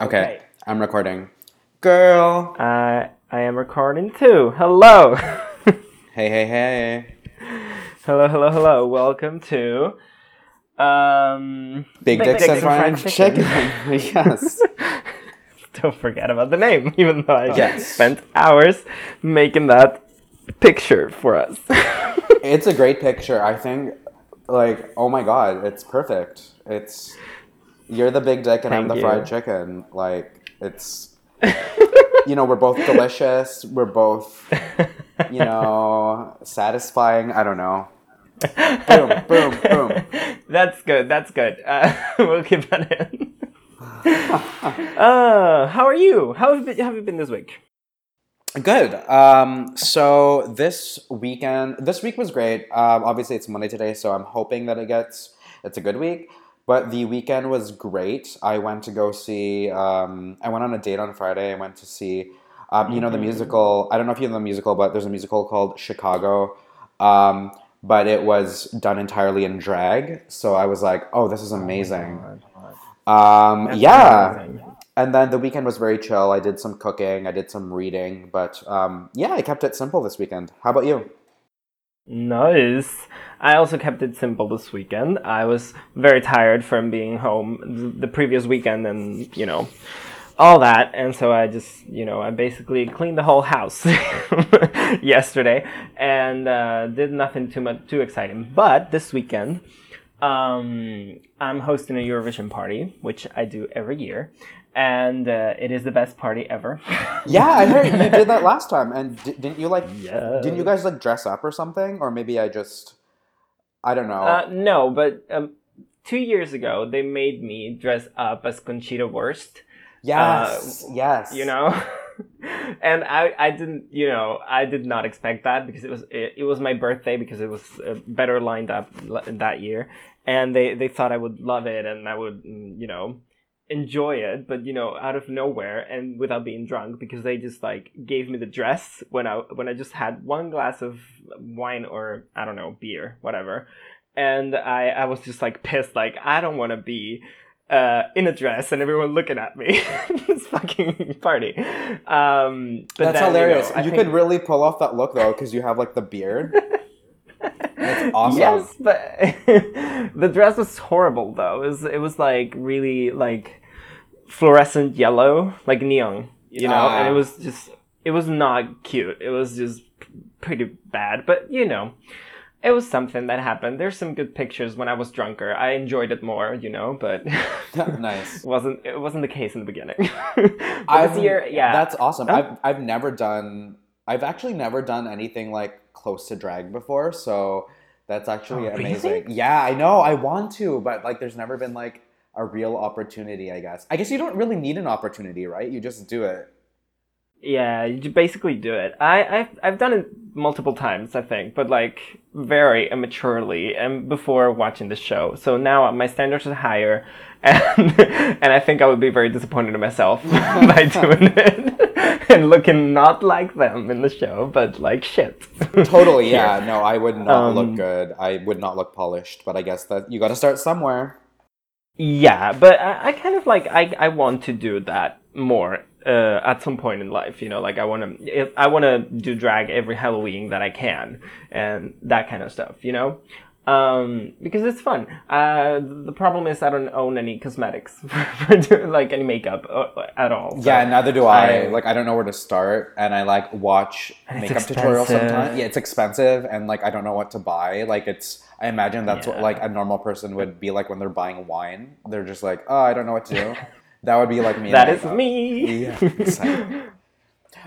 Okay, I'm recording. Girl. Uh, I am recording too. Hello. Hey, hey, hey. hello, hello, hello. Welcome to um Big Dicks and Fried Chicken. yes. Don't forget about the name, even though I Yes. spent hours making that picture for us. It's a great picture. I think, like, oh my god, it's perfect. It's you're the big dick and I'm the you. fried chicken. Like, it's you know, we're both delicious. We're both, you know, satisfying. I don't know. Boom, boom, boom. That's good. That's good. Uh, we'll keep that in. uh, how are you? How have you been, how have you been this week? Good. Um, so this weekend, this week was great. Um, obviously, it's Monday today, so I'm hoping that it gets. It's a good week. But the weekend was great. I went to go see. Um, I went on a date on Friday. I went to see. Um, you know the musical. I don't know if you know the musical, but there's a musical called Chicago. Um, but it was done entirely in drag. So I was like, "Oh, this is amazing." Um, yeah. amazing. And then the weekend was very chill. I did some cooking, I did some reading, but um, yeah, I kept it simple this weekend. How about you? Nice. I also kept it simple this weekend. I was very tired from being home the previous weekend and, you know, all that. And so I just, you know, I basically cleaned the whole house yesterday and uh, did nothing too much too exciting. But this weekend, um, I'm hosting a Eurovision party, which I do every year. And uh, it is the best party ever. Yeah, I heard you did that last time, and d- didn't you like? Yeah. Didn't you guys like dress up or something? Or maybe I just, I don't know. Uh, no, but um, two years ago they made me dress up as Conchita Wurst. yes, yes. You know, and I I didn't you know I did not expect that because it was it, it was my birthday because it was uh, better lined up that year, and they they thought I would love it and I would mm, you know enjoy it but you know out of nowhere and without being drunk because they just like gave me the dress when i when i just had one glass of wine or i don't know beer whatever and i i was just like pissed like i don't want to be uh, in a dress and everyone looking at me this fucking party um but That's then, hilarious. you, know, you think- could really pull off that look though, because you have like the beard. Awesome. Yes, but the dress was horrible though. It was it was like really like fluorescent yellow, like neon, you know, and it Ah. was just it was not cute. It was just pretty bad, but you know, it was something that happened. There's some good pictures when I was drunker. I enjoyed it more, you know, but nice. it wasn't it wasn't the case in the beginning. this year, yeah, That's awesome. Oh. I've I've never done. I've actually never done anything like close to drag before, so that's actually Oh, amazing. really? Yeah, I know. I want to, but like, there's never been like a real opportunity. I guess. I guess you don't really need an opportunity, right? You just do it. Yeah, you basically do it. I, I've I've done it multiple times, I think, but like very immaturely and before watching the show. So now my standards are higher, and and I think I would be very disappointed in myself by doing it and looking not like them in the show, but like shit. Totally. Yeah. No, I would not Um, look good. I would not look polished. But I guess that you got to start somewhere. Yeah, but I, I kind of like I I want to do that more uh, at some point in life. You know, like I want to I want to do drag every Halloween that I can and that kind of stuff. You know, um, because it's fun. Uh, the problem is I don't own any cosmetics for doing like any makeup uh, at all. so yeah, neither do I. I- Like, I don't know where to start, and I like watch And it's makeup tutorials sometimes. Yeah, it's expensive, and like I don't know what to buy. Like, it's. I imagine that's what like a normal person would be like when they're buying wine. They're just like, oh, I don't know what to do. that would be like me. that is makeup. me. Yeah, exactly.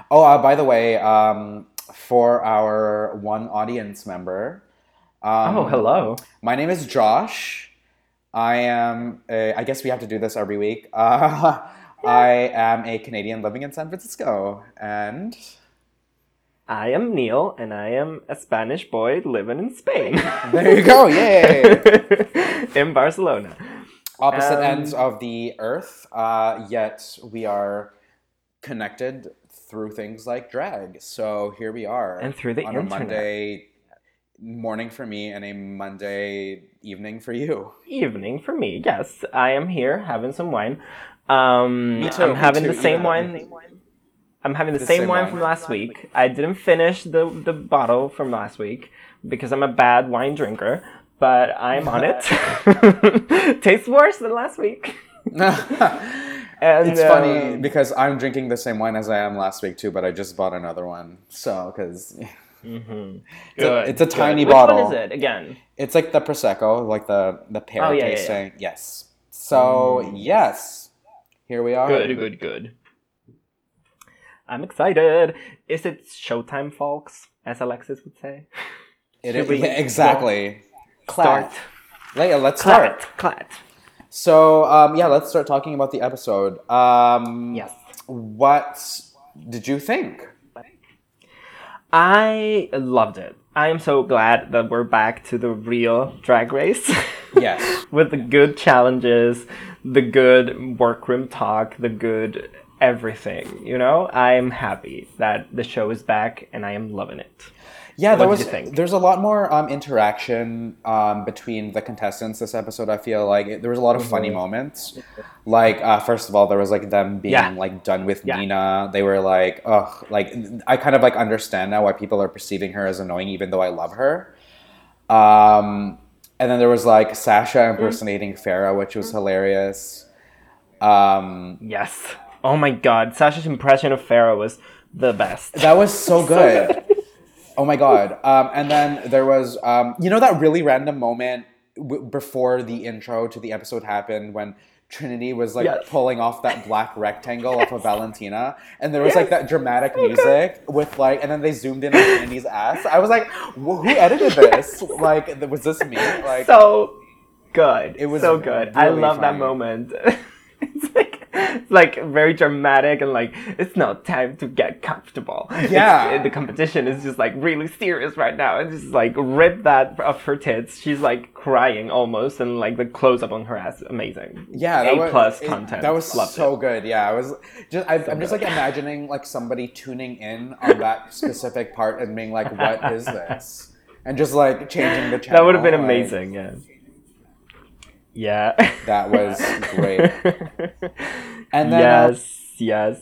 Oh, uh, by the way, um, for our one audience member. Um, oh, hello. my name is Josh. I am. A, I guess we have to do this every week. Uh, I am a Canadian living in San Francisco, and I am Neil, and I am a Spanish boy living in Spain. there you go. Yay! in Barcelona. Opposite Um, ends of the earth, uh, yet we are connected through things like drag. So here we are, And through the on a internet. Monday morning for me and a Monday evening for you. Evening for me. Yes, I am here having some wine. Um, Me too, I'm having too, the same yeah. wine. I'm having the, The same, same wine wine. from last week. I didn't finish the the bottle from last week because I'm a bad wine drinker, but I'm on it. Tastes worse than last week. And, it's funny um, because I'm drinking the same wine as I am last week too, but I just bought another one. So because Good, it's a good. tiny Which bottle. one is it again? it's like the prosecco, like the the pear Oh, yeah, yeah, yeah. tasting. Yes. So yes, here we are. Good, good, good. I'm excited. Is it showtime, folks? As Alexis would say. It is, yeah, exactly. Start. Like, let's start. Clat. Clat. So um, yeah, let's start talking about the episode. Um, Yes. What did you think? I loved it. I am so glad that we're back to the real drag race. Yes. With the good challenges, the good workroom talk, the good everything. You know, I'm happy that the show is back and I am loving it. Yeah, there was. did you think? There's a lot more um, interaction um, between the contestants this episode. I feel like It- there was a lot of funny moments. Like uh, first of all, there was like them being Yeah. like done with Yeah. Nina. They were like, ugh, like I kind of like understand now why people are perceiving her as annoying, even though I love her. Um, and then there was like Sasha impersonating Farrah, which was hilarious. Um, Yes. Oh my god, Sasha's impression of Farrah was the best. That was so good. Oh my god. Um, and then there was, um, you know, that really random moment w- before the intro to the episode happened when Trinity was like Yes. pulling off that black rectangle off of Valentina, and there was like that dramatic music with like, and then they zoomed in on Trinity's ass. I was like, "Wh- who edited this? Like, was this me? Like, so good. It was so good. I really love that moment. it's like it's like very dramatic and like it's not time to get comfortable. Yeah. the competition is just like really serious right now. And just like rip that off her tits. She's like crying almost, and like the close up on her ass, amazing. Yeah, that A was, plus it- content. That was Loved so it. good. Yeah, I was just I, I'm just like imagining like somebody tuning in on that specific part and being like, "What is this?" and just like changing the channel. That would have been like, amazing. Yeah. Yeah. that was great. And then uh, yes. Yes.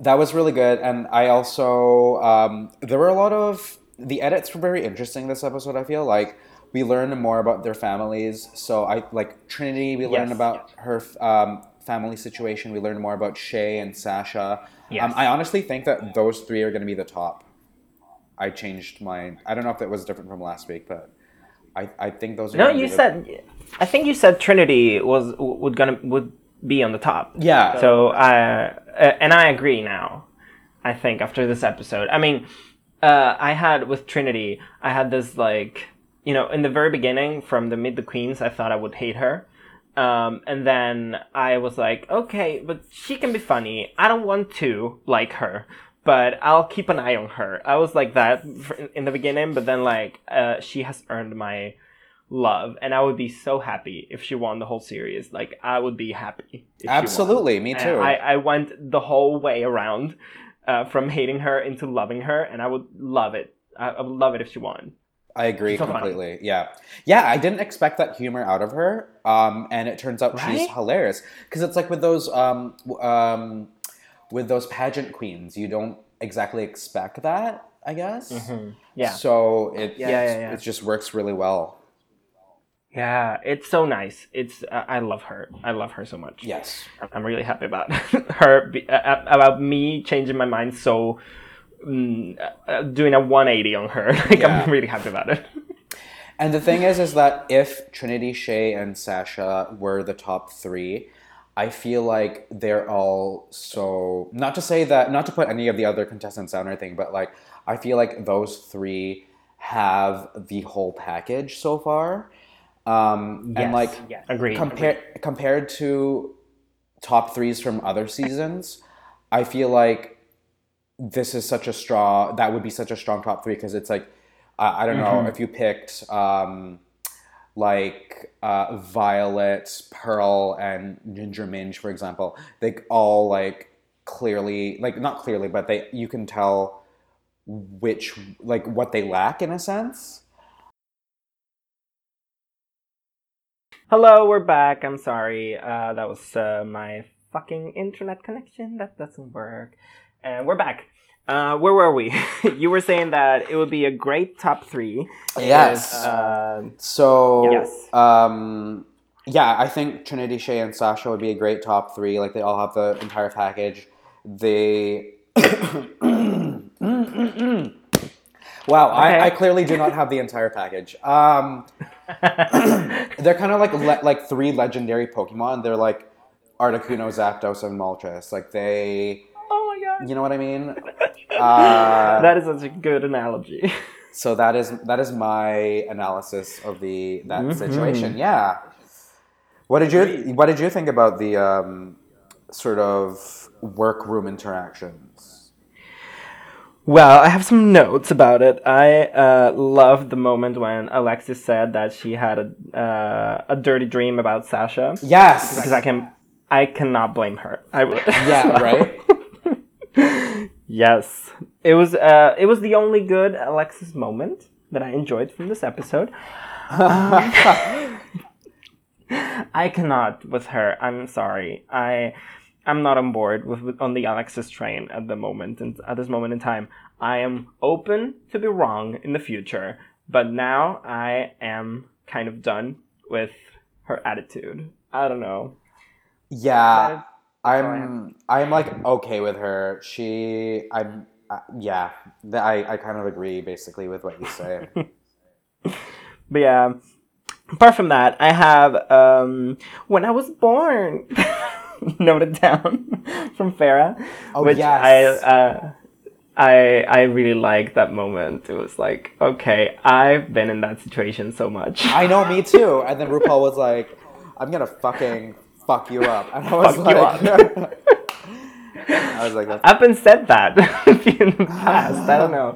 that was really good. And I also um, there were a lot of the edits were very interesting this episode. I feel like we learned more about their families. So I like Trinity. We learned Yes. about her um, family situation. We learned more about Shea and Sasha. Yes. Um, I honestly think that those three are going to be the top. I changed my. I don't know if that was different from last week, but I, I think those are. No, you be the- said. I think you said Trinity was would gonna would be on the top. Yeah. So uh, uh, and I agree now. I think after this episode, I mean, uh, I had with Trinity, I had this like you know in the very beginning from the Meet the Queens, I thought I would hate her. Um, and then I was like, okay, but she can be funny. I don't want to like her, but I'll keep an eye on her. I was like that in the beginning, but then like uh, she has earned my love, and I would be so happy if she won the whole series. Like I would be happy. Absolutely, me too. I, I went the whole way around uh, from hating her into loving her, and I would love it. I, I would love it if she won. I agree so funny. completely. Yeah, yeah. I didn't expect that humor out of her, um, and it turns out she's hilarious. Because it's like with those, um, um, with those pageant queens, you don't exactly expect that. I guess. Yeah. So it Yeah, yeah, yeah. it just works really well. Yeah, it's so nice. It's uh, I love her. I love her so much. Yes. I'm really happy about her be- uh, about me changing my mind so mm, uh, doing a 180 on her. like Yeah. I'm really happy about it. And the thing is, is that if Trinity, Shea, and Sasha were the top three, I feel like they're all so. Not to say that, not to put any of the other contestants down or anything, but like I feel like those three have the whole package so far. Um, and like yeah, agreed. compare compared to top threes from other seasons, I feel like this is such a straw That would be such a strong top three because it's like uh, I don't know if you picked um, like uh, Violet, Pearl, and Ginger Minge, for example. They all like clearly, like not clearly, but they you can tell which like what they lack in a sense. Hello, we're back. I'm sorry. Uh, that was uh, my fucking internet connection. That doesn't work. And we're back. Uh, where were we? you were saying that it would be a great top three. Yes. if, uh, So, Yes. um, yeah, I think Trinity, Shea, and Sasha would be a great top three. Like, they all have the entire package. They. wow, Okay. I, I clearly do not have the entire package. Um, they're kind of like le- like three legendary Pokemon. They're like Articuno, Zapdos, and Moltres. Like, they. oh my god. You know what I mean? Uh, that is such a good analogy. So that is that is my analysis of the that Mm-hmm. situation. Yeah. What did you What did you think about the um, sort of workroom interactions? Well, I have some notes about it. I uh, loved the moment when Alexis said that she had a uh, a dirty dream about Sasha. Yes. Because I can, I cannot blame her. I would. Yeah. Right. yes, it was. Uh, it was the only good Alexis moment that I enjoyed from this episode. I cannot with her. I'm sorry. I. I'm not on board with, with on the Alexis train at the moment and at this moment in time. I am open to be wrong in the future, but now I am kind of done with her attitude. I don't know. Yeah. I I'm I'm like okay with her. She I'm uh, yeah. I I kind of agree basically with what you say. But yeah, apart from that, I have um, when I was born noted down from Farrah, Oh, which yes. I uh, I I really liked that moment. It was like, okay, I've been in that situation so much. I know, me too. And then RuPaul was like, "I'm gonna fucking fuck you up," and I was Fuck like, I was like, I've been said that in the past. I don't know.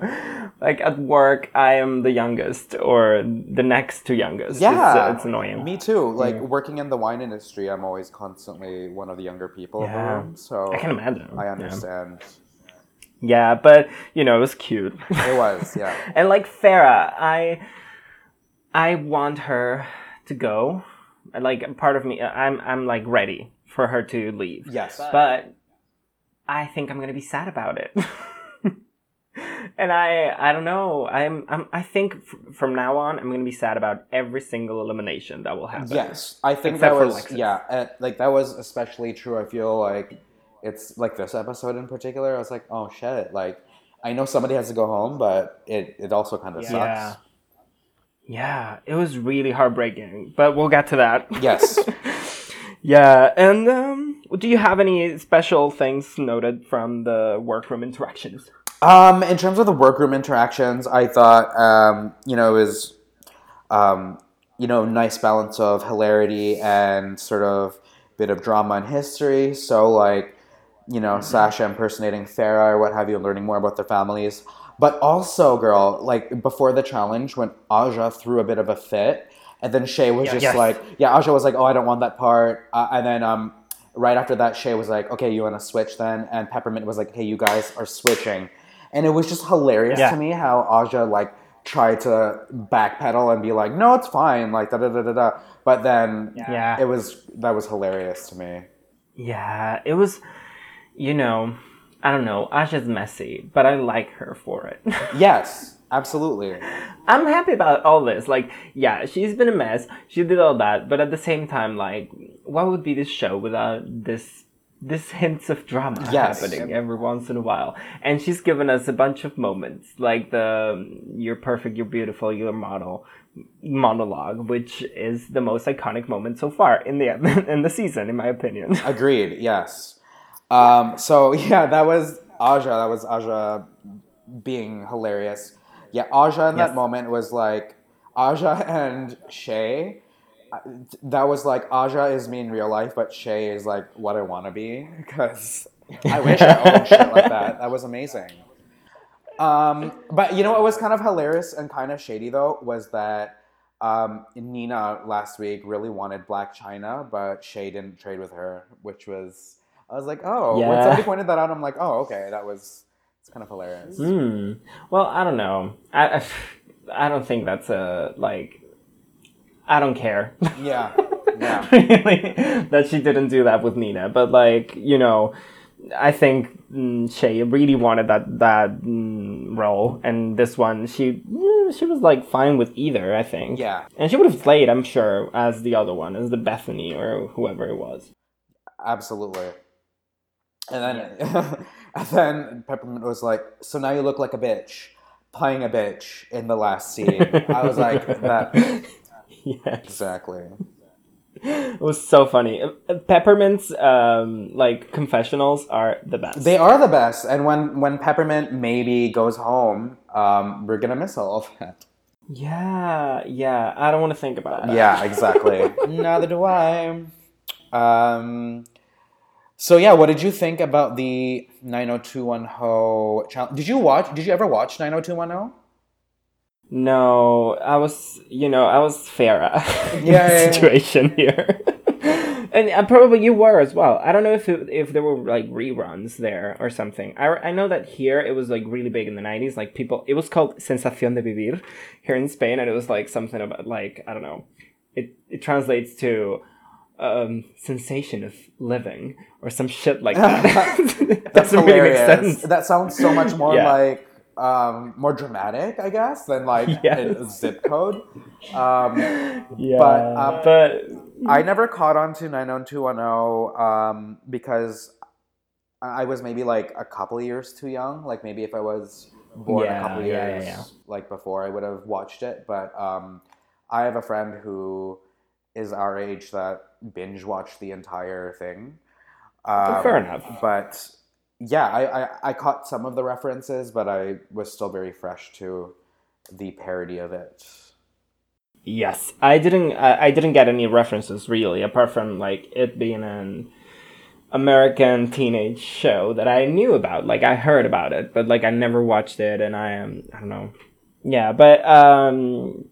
Like at work, I am the youngest or the next to youngest. Yeah, it's, uh, it's annoying. Me too. Like working in the wine industry, I'm always constantly one of the younger people the Yeah. room. So I can imagine. I understand. Yeah, but you know, it was cute. It was, yeah. and like Farrah, I I want her to go. Like part of me, I'm I'm like ready for her to leave. Yes. But I think I'm gonna be sad about it. and I I don't know. I'm I'm I think f- from now on I'm gonna be sad about every single elimination that will happen. Yes, I think Except that for was yeah, uh, like that was especially true. I feel like it's like this episode in particular. I was like, oh shit! Like I know somebody has to go home, but it it also kind of Yeah. sucks. Yeah, it was really heartbreaking, but we'll get to that. Yes. Yeah, and um, do you have any special things noted from the workroom interactions? Um, in terms of the workroom interactions, I thought um, you know it was um, you know nice balance of hilarity and sort of bit of drama and history. So like you know Sasha impersonating Farrah or what have you, learning more about their families. But also, girl, like before the challenge, when Aja threw a bit of a fit, and then Shea was Yeah. just Yes. like, yeah, Aja was like, oh, I don't want that part, uh, and then um, right after that, Shea was like, okay, you want to switch then, and Peppermint was like, hey, you guys are switching, and it was just hilarious Yeah. to me how Aja like tried to backpedal and be like, no, it's fine, like da da da da da, but then Yeah. it was that was hilarious to me. Yeah, it was, you know, I don't know, Aja's messy, but I like her for it. Yes, absolutely. I'm happy about all this. Like, yeah, she's been a mess. She did all that, but at the same time, like, what would be this show without this this hints of drama Yes. happening every once in a while? And she's given us a bunch of moments, like the "You're perfect, you're beautiful, you're a model" monologue, which is the most iconic moment so far in the in the season, in my opinion. Agreed. Yes. Um, so yeah, that was Aja. That was Aja being hilarious. Yeah, Aja in that moment was like Aja and Shea. That was like Aja is me in real life, but Shea is like what I want to be because I wish I owned shit like that. That was amazing. Um, but you know what was kind of hilarious and kind of shady though was that um, Nina last week really wanted Blac Chyna, but Shea didn't trade with her, which was I was like, oh, when somebody pointed that out, I'm like, oh, okay, that was it's kind of hilarious. Hmm. Well, I don't know. I I don't think that's a like. I don't care. Yeah, Yeah. really, that she didn't do that with Nina. But like, you know, I think mm, Shea really wanted that that mm, role, and this one she mm, she was like fine with either. I think. Yeah. And she would have played, I'm sure, as the other one, as the Bethany or whoever it was. Absolutely. And then, and then Peppermint was like, "So now you look like a bitch, playing a bitch in the last scene." I was like, "That Yes. exactly." It was so funny. Peppermint's um, like confessionals are the best. They are the best, and when when Peppermint maybe goes home, um, we're gonna miss all of that. yeah, yeah. I don't want to think about that. Yeah, exactly. Neither do I. Um, so yeah, what did you think about the 90210 challenge? Did you watch? Did you ever watch 90210? No, I was, you know, I was Farrah Yeah, the yeah, yeah. situation here. and uh, probably you were as well. I don't know if it, if there were like reruns there or something. I, I know that here it was like really big in the 90s. Like people, it was called Sensación de Vivir here in Spain. And it was like something about like, I don't know, it, it translates to um, sensation of living or some shit like that. That's Doesn't really make hilarious. sense. That sounds so much more Yeah. like um, more dramatic, I guess, than like Yes. a zip code. Um, Yeah, But, um, but I never caught on to 90210 um, because I was maybe like a couple years too young. Like maybe if I was born Yeah, a couple of yeah, yeah, years like before, I would have watched it. But um, I have a friend who is our age that binge watched the entire thing. Um, fair enough. But yeah, I, I, I caught some of the references, but I was still very fresh to the parody of it. Yes, I didn't. I didn't get any references really, apart from like it being an American teenage show that I knew about. Like I heard about it, but like I never watched it, and I um I don't know. Yeah, but um,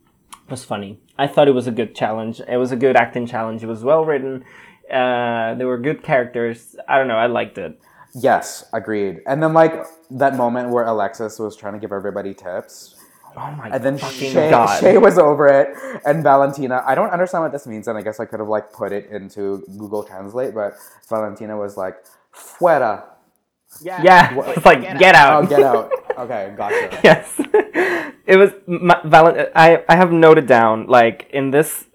it was funny. I thought it was a good challenge. It was a good acting challenge. It was well written. Uh, there were good characters. I don't know. I liked it. Yes, agreed. And then like that moment where Alexis was trying to give everybody tips. Oh my god. And then fucking Shea, god! Shea was over it, and Valentina. I don't understand what this means, and I guess I could have like put it into Google Translate, but Valentina was like, "Fuera." yeah, yeah. it's like get, out. Oh, get out. Okay, gotcha. yes it was my, Valen- I, I have noted down like in this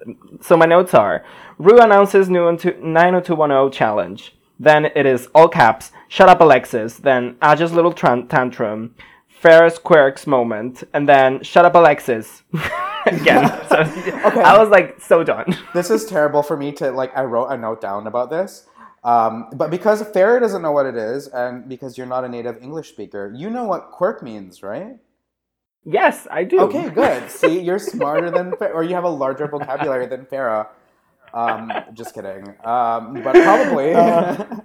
so my notes are Ru announces new 90210 challenge then it is all caps. Shut up alexis. Then aja's little tran- tantrum. Farrah's quirks moment. And then shut up alexis. Again. So i was like so done. This is terrible for me to like. I wrote a note down about this, um, but because Farrah doesn't know what it is, and because you're not a native English speaker, you know what quirk means, right? yes i do. Okay, good. See, you're smarter than, or you have a larger vocabulary than Farrah. Um, just kidding. Um, but probably.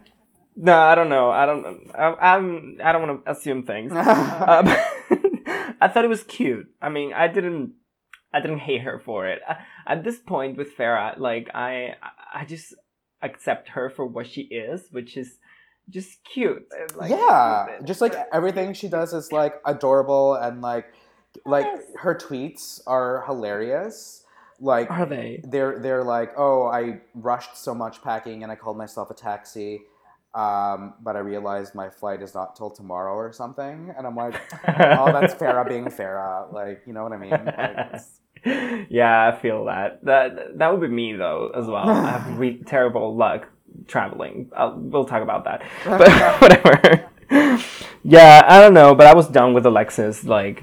no i don't know i don't I, i'm i don't want to assume things um, I thought it was cute. I mean, I didn't, I didn't hate her for it. I, at this point with Farrah, like I, I just accept her for what she is, which is just cute. Like, yeah, just like everything she does is like adorable and like, like Yes. her tweets are hilarious. Like are they? they're they're like, oh, I rushed so much packing and I called myself a taxi. Um, but I realized my flight is not till tomorrow or something, and I'm like, oh, that's Farrah being Farrah, like you know what I mean? Like, yeah, I feel that. That that would be me though as well. I have re- terrible luck traveling. I'll, we'll talk about that. But whatever. yeah, I don't know, but I was done with Alexis like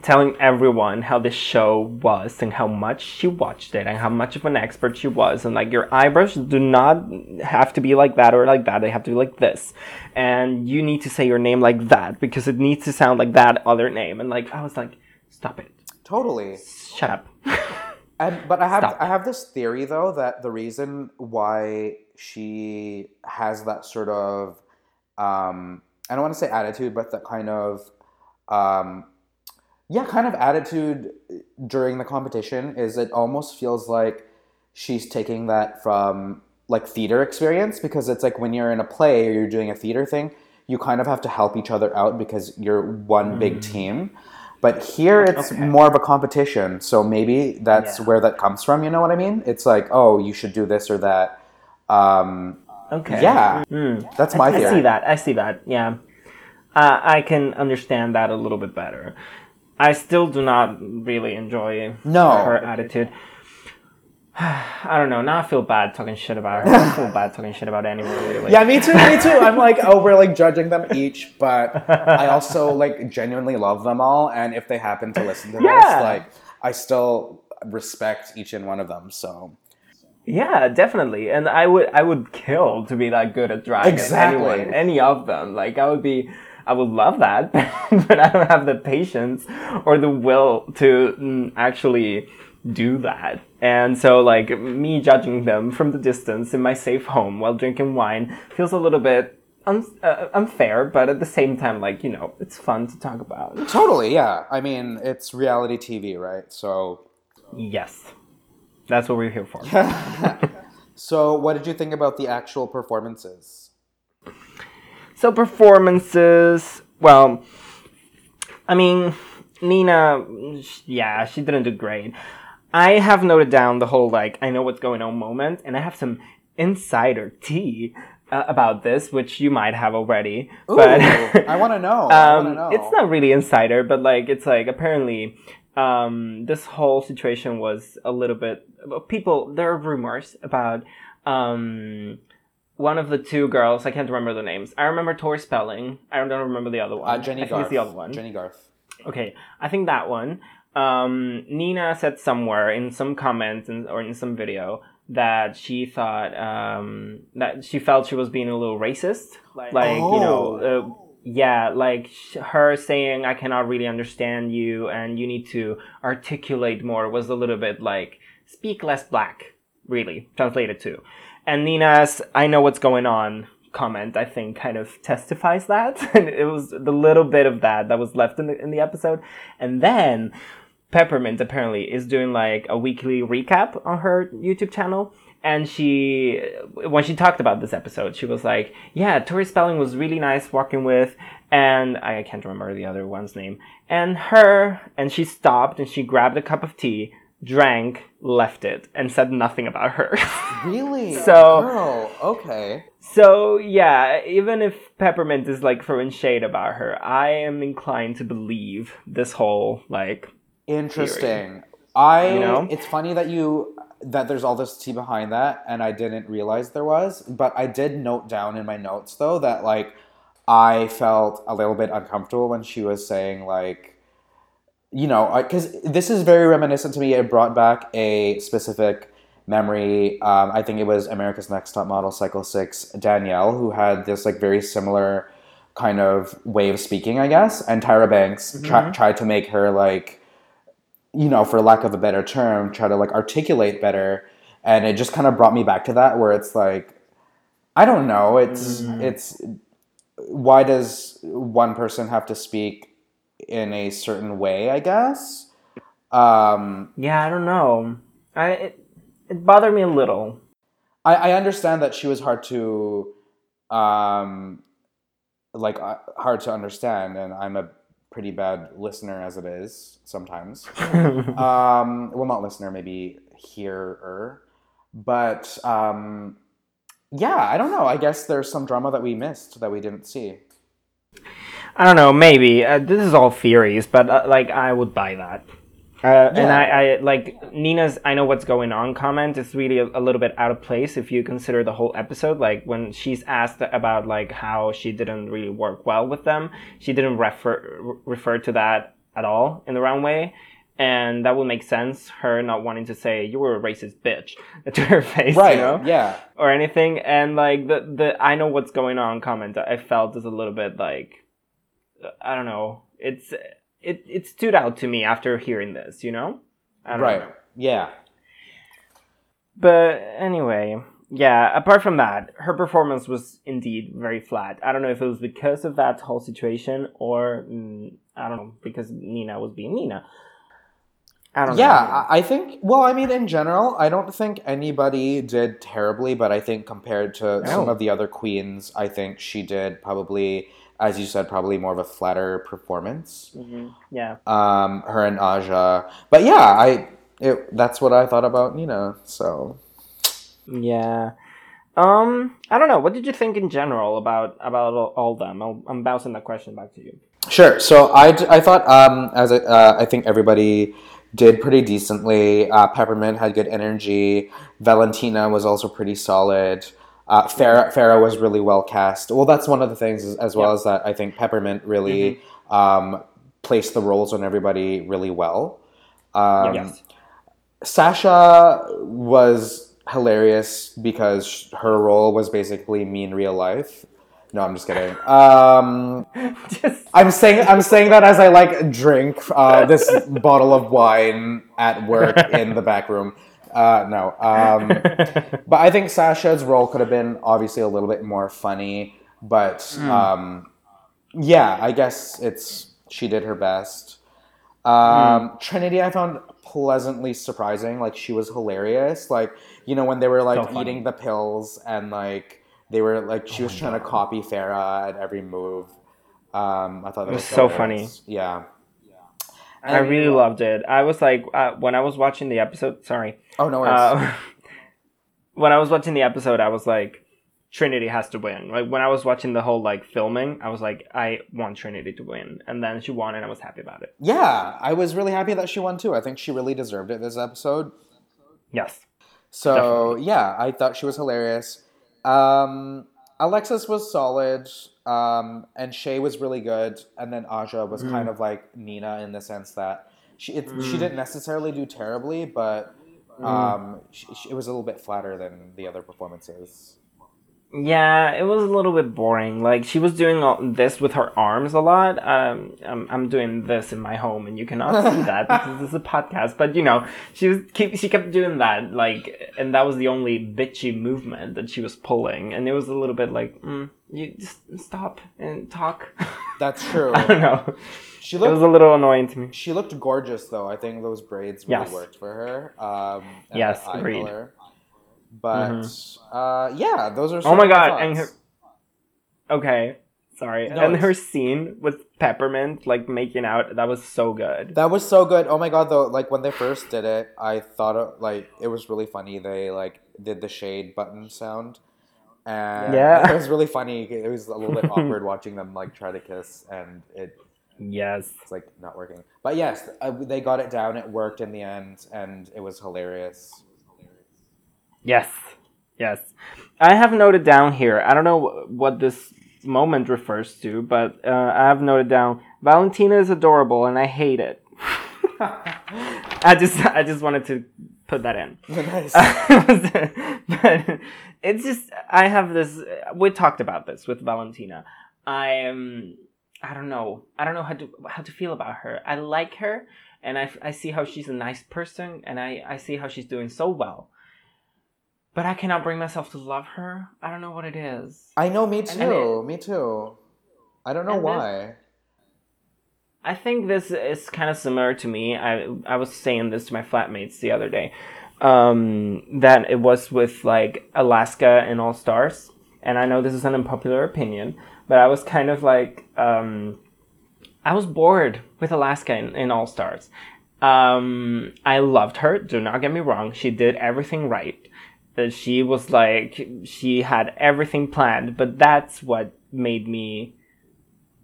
telling everyone how this show was and how much she watched it and how much of an expert she was. And like your eyebrows do not have to be like that or like that. They have to be like this. And you need to say your name like that because it needs to sound like that other name. And like i was like stop it. Totally. shut up. And but I have Stop. I have this theory though that the reason why she has that sort of um, I don't want to say attitude, but that kind of um, yeah, kind of attitude during the competition is it almost feels like she's taking that from like theater experience because it's like when you're in a play or you're doing a theater thing, you kind of have to help each other out because you're one big team. But here it's Okay. more of a competition, so maybe that's Yeah. where that comes from. You know what I mean? It's like, oh, you should do this or that. Um, Okay. Yeah, Mm. that's my I theory. see that. I see that. Yeah. Uh, I can understand that a little bit better. I still do not really enjoy No. her attitude. I don't know. Now I feel bad talking shit about her. I feel bad talking shit about anyone really. Yeah, me too, me too. I'm like, oh, we're like judging them each, but I also like genuinely love them all, and if they happen to listen to Yeah. this, like, I still respect each and one of them. So Yeah, definitely. And I would I would kill to be that good at drag. Exactly. Anyone, any of them. Like I would be I would love that, but I don't have the patience or the will to mm, actually do that. And so like me judging them from the distance in my safe home while drinking wine feels a little bit un- uh, unfair, but at the same time like, you know, it's fun to talk about. totally, yeah. I mean, it's reality TV, right? So, Yes. That's what we're here for. so what did you think about the actual performances? So performances, well, I mean, Nina, yeah, she didn't do great. I have noted down the whole like I know what's going on moment, and I have some insider tea uh, about this, which you might have already. Ooh, but I want to know. I want to um, know. it's not really insider, but like it's like apparently um, this whole situation was a little bit people. There are rumors about um, one of the two girls. I can't remember the names. I remember Tori Spelling. I don't remember the other one. uh, Jenny I think Garth. it's the other one. Jennie Garth. Okay, I think that one. Um, Nina said somewhere in some comments in, or in some video that she thought um, that she felt she was being a little racist. Like, you know, uh, yeah, like sh- her saying, I cannot really understand you and you need to articulate more was a little bit like, speak less black, really, translated to. And Nina's, I know what's going on comment, I think, kind of testifies that. and it was the little bit of that that was left in the, in the episode. And then Peppermint apparently is doing like a weekly recap on her YouTube channel. And she, when she talked about this episode, she was like, yeah, Tori Spelling was really nice working with, and I can't remember the other one's name. And her, and she stopped and she grabbed a cup of tea, drank, left it, and said nothing about her. Really? So- Girl, okay. So yeah, even if Peppermint is like throwing shade about her, I am inclined to believe this whole like Interesting. I You know? it's funny that you that there's all this tea behind that and I didn't realize there was, but I did note down in my notes though that like I felt a little bit uncomfortable when she was saying like you know, because this is very reminiscent to me. It brought back a specific memory. Um, I think it was America's Next Top Model Cycle Six Danielle who had this like very similar kind of way of speaking, I guess. And Tyra Banks tri- tried to make her like you know, for lack of a better term, try to like articulate better. And it just kind of brought me back to that where it's like, I don't know. It's, it's, why does one person have to speak in a certain way, I guess? Um, yeah, I don't know. I it, it bothered me a little. I, I understand that she was hard to, um, like, uh, hard to understand. And I'm a pretty bad listener as it is sometimes. um, well, not listener, maybe hearer, but um, yeah, I don't know. I guess there's some drama that we missed that we didn't see. I don't know, maybe. Uh, this is all theories, but uh, like I would buy that. Uh, And I, I like Nina's I know what's going on comment is really a, a little bit out of place if you consider the whole episode. Like when she's asked about like how she didn't really work well with them, she didn't refer refer to that at all in the wrong way. And that would make sense, her not wanting to say you were a racist bitch to her face, Right? you know? Yeah. or anything. And like the the I know what's going on comment, I felt is a little bit like I don't know. It's it it stood out to me after hearing this, you know. I don't Right. know. Yeah. But anyway, yeah. Apart from that, her performance was indeed very flat. I don't know if it was because of that whole situation or mm, I don't know because Nina was being Nina. I don't yeah, know. I I think. Well, I mean, in general, I don't think anybody did terribly, but I think compared to some of the other queens, I think she did probably, as you said, probably more of a flatter performance. Mhm. Yeah. Um, her and Aja, but yeah, I. It, that's what I thought about Nina. So Yeah. Um, I don't know. What did you think in general about about all, all them? I'll, I'm bouncing that question back to you. Sure. So I, I thought um, as I, uh, I think everybody did pretty decently. Uh, Peppermint had good energy. Valentina was also pretty solid. Uh, Farrah, Farrah was really well cast. Well, that's one of the things as, as well Yeah. as that I think Peppermint really um, placed the roles on everybody really well. Um, yes. Sasha was hilarious because her role was basically me in real life. No, I'm just kidding. Um, Just I'm saying I'm saying that as I like drink uh, this bottle of wine at work in the back room. Uh, no, um, but I think Sasha's role could have been obviously a little bit more funny. But um, yeah, I guess it's she did her best. Um, Trinity, I found pleasantly surprising. Like she was hilarious. Like you know when they were like So eating the pills and like they were like she was trying to copy Farrah at every move. Um, I thought that It was, was so hilarious. Yeah. I really loved it. I was like, uh, when I was watching the episode. Sorry. Oh no worries. Uh, when I was watching the episode, I was like, Trinity has to win. Like when I was watching the whole like filming, I was like, I want Trinity to win, and then she won, and I was happy about it. yeah, I was really happy that she won too. I think she really deserved it this episode. Yes. So Definitely. yeah, I thought she was hilarious. Um, Alexis was solid, um, and Shea was really good, and then Aja was kind of like Nina in the sense that she it, she didn't necessarily do terribly, but um, she, she, it was a little bit flatter than the other performances. Yeah, it was a little bit boring. Like she was doing all this with her arms a lot. Um, I'm, I'm doing this in my home, and you cannot see that because this is a podcast. But you know, she was keep she kept doing that, like, and that was the only bitchy movement that she was pulling, and it was a little bit like, mm, you just stop and talk. That's true. I don't know. She It was looked a little annoying to me. she looked gorgeous though. I think those braids really Yes. worked for her. Um, Yes, agreed. color. But uh, yeah, those are. So. Oh my god! And her, okay, sorry. No, and it's- her scene with Peppermint, like making out, that was so good. That was so good. Oh my god, though, like when they first did it, I thought it, like it was really funny. They like did the shade button sound, and Yeah. it was really funny. It was a little bit awkward watching them like try to kiss, and it, Yes. it's like not working. But yes, uh, they got it down. It worked in the end, and it was hilarious. Yes. Yes. I have noted down here. I don't know what this moment refers to, but uh, I have noted down Valentina is adorable and I hate it. I just I just wanted to put that in. nice. but it's just I have this. We talked about this with Valentina. I am. I don't know. I don't know how to how to feel about her. I like her, and I, I see how she's a nice person, and I I see how she's doing so well. But I cannot bring myself to love her. I don't know what it is. I know. Me too. me too. I don't know and this- why. I think this is kind of similar to me. I I was saying this to my flatmates the other day. Um, that it was with like Alaska and All Stars, and I know this is an unpopular opinion, but I was kind of like um, I was bored with Alaska in, in All Stars. Um, I loved her. Do not get me wrong; she did everything right. That she was like she had everything planned, but that's what made me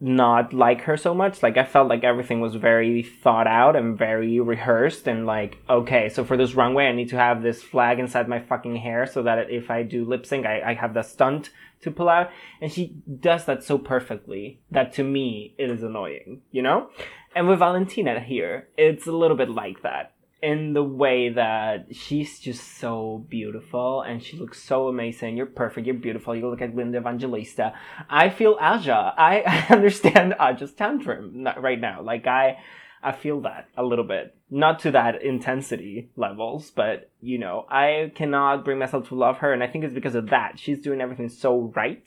not like her so much. Like I felt like everything was very thought out and very rehearsed and like, okay, so for this runway I need to have this flag inside my fucking hair so that if I do lip sync I, I have the stunt to pull out. And she does that so perfectly that to me it is annoying, you know? And with Valentina here, it's a little bit like that. In the way that she's just so beautiful and she looks so amazing. You're perfect. You're beautiful. You look like Linda Evangelista. I feel Aja. I, understand Aja's tantrum right now. Like I, I feel that a little bit. Not to that intensity levels, but you know, I cannot bring myself to love her, and I think it's because of that. She's doing everything so right,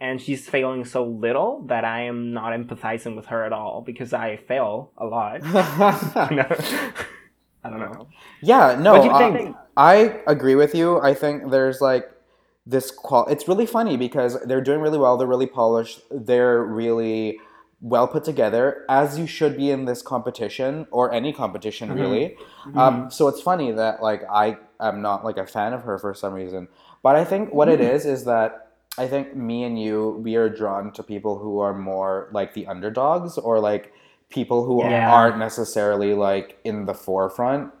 and she's failing so little that I am not empathizing with her at all because I fail a lot. I don't know. Yeah, no, What do you I- think? I agree with you. I think there's like this qual. It's really funny because they're doing really well. They're really polished. They're really well put together, as you should be in this competition or any competition, Mm-hmm. really. Um, so it's funny that like I am not like a fan of her for some reason, but I think what Mm-hmm. it is is that. I think me and you, we are drawn to people who are more like the underdogs or like people who Yeah. aren't necessarily like in the forefront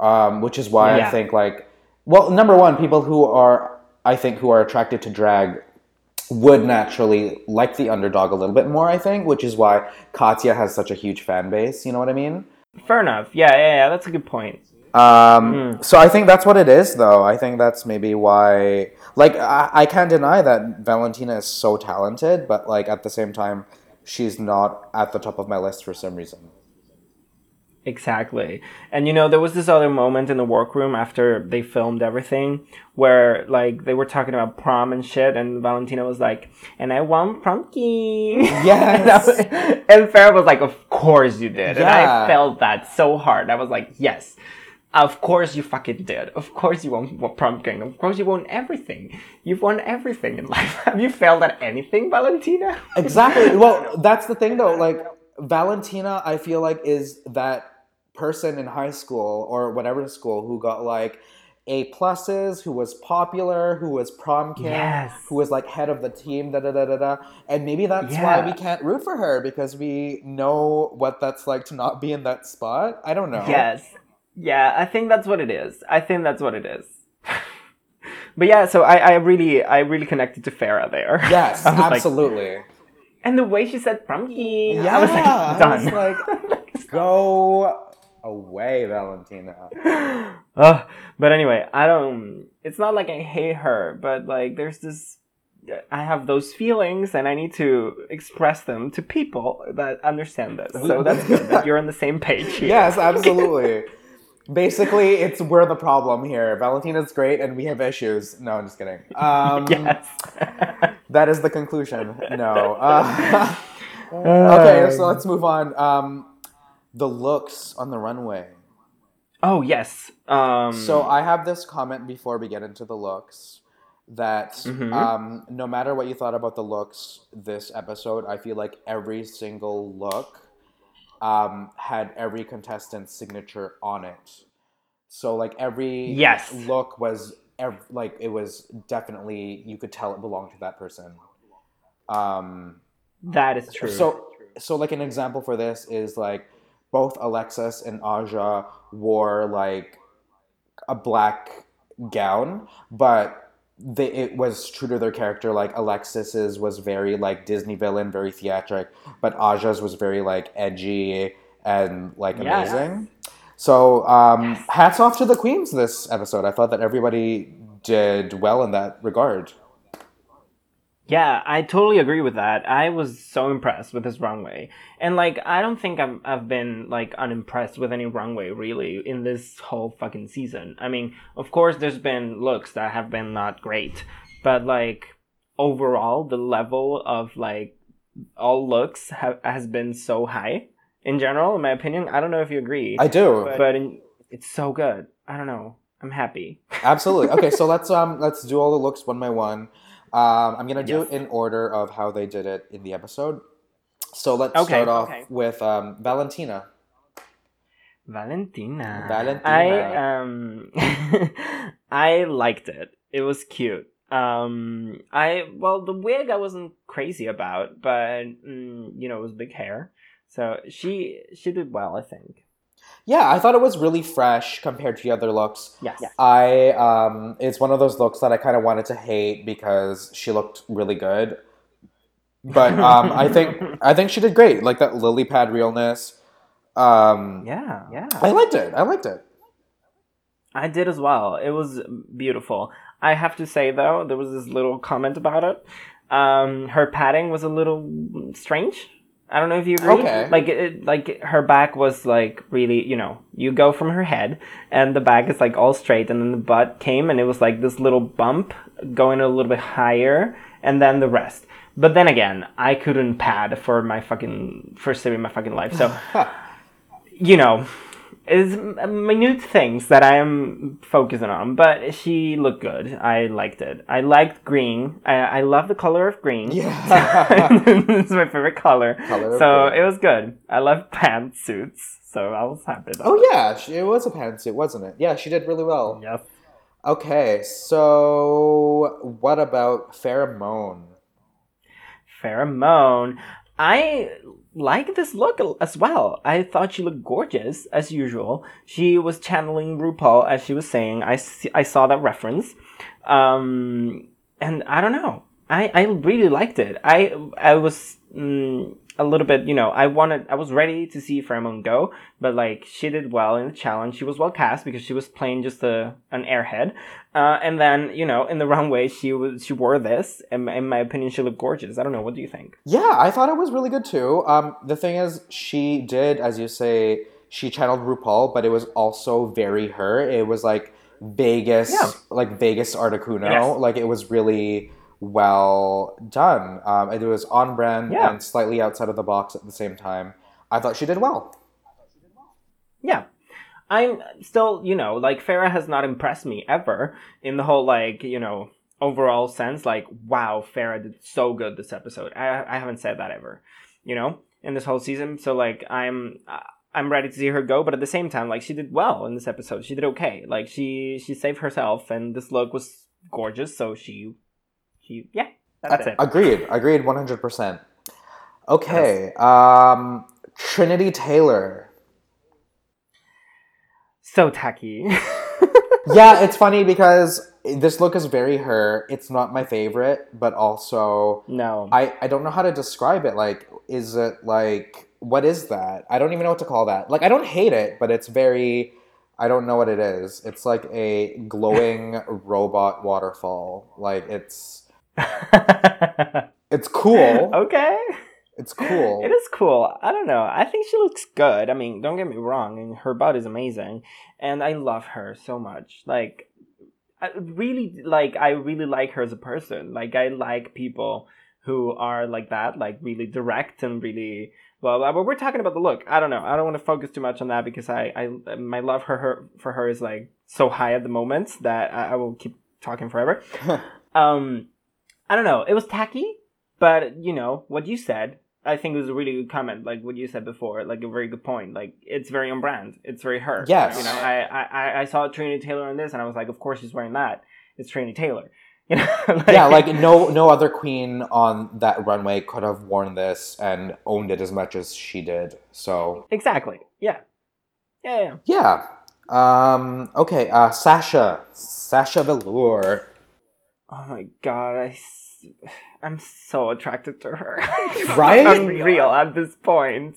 um, which is why I think like well number one people who are I think who are attracted to drag would naturally like the underdog a little bit more I think which is why Katya has such a huge fan base you know what I mean Fair enough. Yeah, yeah, yeah. That's a good point. um, so I think that's what it is though I think that's maybe why like I, I can't deny that Valentina is so talented but like at the same time she's not at the top of my list for some reason Exactly. And you know, there was this other moment in the workroom after they filmed everything where like they were talking about prom and shit and Valentina was like, and I want prom king. Yes. and, was- and Farrah was like, Of course you did. And I felt that so hard. I was like, Yes. Of course you fucking did. Of course you won prom king. Of course you won everything. You've won everything in life. Have you failed at anything, Valentina? Exactly. Well, that's the thing though. Like Valentina, I feel like is that person in high school or whatever school who got like A pluses, who was popular, who was prom king, Yes. who was like head of the team, da da da da da. And maybe that's why we can't root for her because we know what that's like to not be in that spot. I don't know. Yes. Yeah, I think that's what it is. I think that's what it is. but yeah, so I, I really I really connected to Farrah there. Yes, was like- absolutely. and the way she said pumpkin, yeah, I was like done. I was like, go away, Valentina. Ugh. but anyway, I don't. It's not like I hate her, but like there's this. I have those feelings, and I need to express them to people that understand this. So that's good that you're on the same page. Here. Yes, absolutely. Basically, it's we're the problem here. Valentina's great, and we have issues. No, I'm just kidding. Um, Yes. that is the conclusion. No. Uh, okay, so let's move on. Um, the looks on the runway. Oh yes. Um. So I have this comment before we get into the looks that Mhm. um, no matter what you thought about the looks this episode, I feel like every single look um, had every contestant's signature on it. So like every Yes. look was ev- like it was definitely you could tell it belonged to that person. Um, that is true. so, so like an example for this is like both Alexis and Aja wore like a black gown, but they, it was true to their character. Like Alexis's was very like Disney villain, very theatric, but Aja's was very like edgy and like Yes. amazing. So um, hats off to the queens this episode. I thought that everybody did well in that regard. Yeah, I totally agree with that. I was so impressed with this runway. And like I don't think I've I've been like unimpressed with any runway really in this whole fucking season. I mean, of course there's been looks that have been not great, but like overall the level of like all looks have has been so high in general in my opinion. I don't know if you agree. I do. but in, it's so good. I don't know. I'm happy. Absolutely. Okay, so let's um let's do all the looks one by one. Um, I'm gonna do Yes. it in order of how they did it in the episode. So let's Okay, start off okay. with um, Valentina. Valentina. Valentina. I um I liked it. It was cute. Um I well the wig I wasn't crazy about, but mm, you know, it was big hair. So she she did well, I think. Yeah, I thought it was really fresh compared to the other looks. Yes. I um, it's one of those looks that I kind of wanted to hate because she looked really good, but um, I think I think she did great. Like that lily pad realness. Um, Yeah, yeah. I liked it. I liked it. I did as well. It was beautiful. I have to say though, there was this little comment about it. Um, her padding was a little strange. I don't know if you agree. Okay. Like it, like her back was like really, you know, you go from her head and the back is like all straight, and then the butt came and it was like this little bump going a little bit higher, and then the rest. But then again, I couldn't pad for my fucking first time in my fucking life, so you know, it's minute things that I am focusing on, but she looked good. I liked it. I liked green. I, I love the color of green. Yeah. it's my favorite color. Color so it was good. I love pantsuits, so I was happy. About oh yeah, she- it was a pantsuit, wasn't it? Yeah, she did really well. it. Yes. Okay, so what about Farrah Moan? Pheromone. I like this look as well. I thought she looked gorgeous as usual. She was channeling RuPaul as she was saying. I, see, I saw that reference. Um, and I don't know. I, I really liked it. I I was mm, a little bit, you know, I wanted, I was ready to see Farrah Moan go, but like she did well in the challenge. She was well cast because she was playing just a an airhead. Uh, and then you know, in the runway, she was she wore this. And in my opinion, she looked gorgeous. I don't know. What do you think? Yeah, I thought it was really good too. Um, the thing is, she did, as you say, she channeled RuPaul, but it was also very her. It was like Vegas, Yeah. like Vegas Articuno. Yes. Like it was really well done. Um, it was on brand Yeah. and slightly outside of the box at the same time. I thought she did well. Yeah. I'm still, you know, like Farrah has not impressed me ever in the whole like, you know, overall sense. Like, wow, Farrah did so good this episode. I I haven't said that ever, you know, in this whole season. So like, I'm uh, I'm ready to see her go, but at the same time, like she did well in this episode. She did okay. Like she she saved herself, and this look was gorgeous. So she she yeah, that's it. Agreed. Agreed. One hundred percent. Okay. Um, Trinity Taylor. So tacky. yeah, it's funny because this look is very her. It's not my favorite, but also no. I I don't know how to describe it. Like, is it like what is that? I don't even know what to call that. Like, I don't hate it, but it's very. I don't know what it is. It's like a glowing robot waterfall. Like it's it's cool. okay. It's cool. It is cool. I don't know. I think she looks good. I mean, don't get me wrong, and her butt is amazing, and I love her so much. Like, I really like. I really like her as a person. Like, I like people who are like that, like really direct and really well. But we're talking about the look. I don't know. I don't want to focus too much on that because I, I my love for her for her is like so high at the moment that I, I will keep talking forever. um, I don't know. It was tacky, but you know what you said. I think it was a really good comment, like what you said before, like a very good point. Like it's very on brand. It's very her. Yes. You know, I I, I saw Trinity Taylor in this, and I was like, of course she's wearing that. It's Trinity Taylor. You know. yeah, like no no other queen on that runway could have worn this and owned it as much as she did. So exactly. Yeah. Yeah. yeah. yeah. Um. Okay. Uh. Sasha. Sasha Velour. Oh my god, I. I'm so attracted to her. Right? Unreal at this point.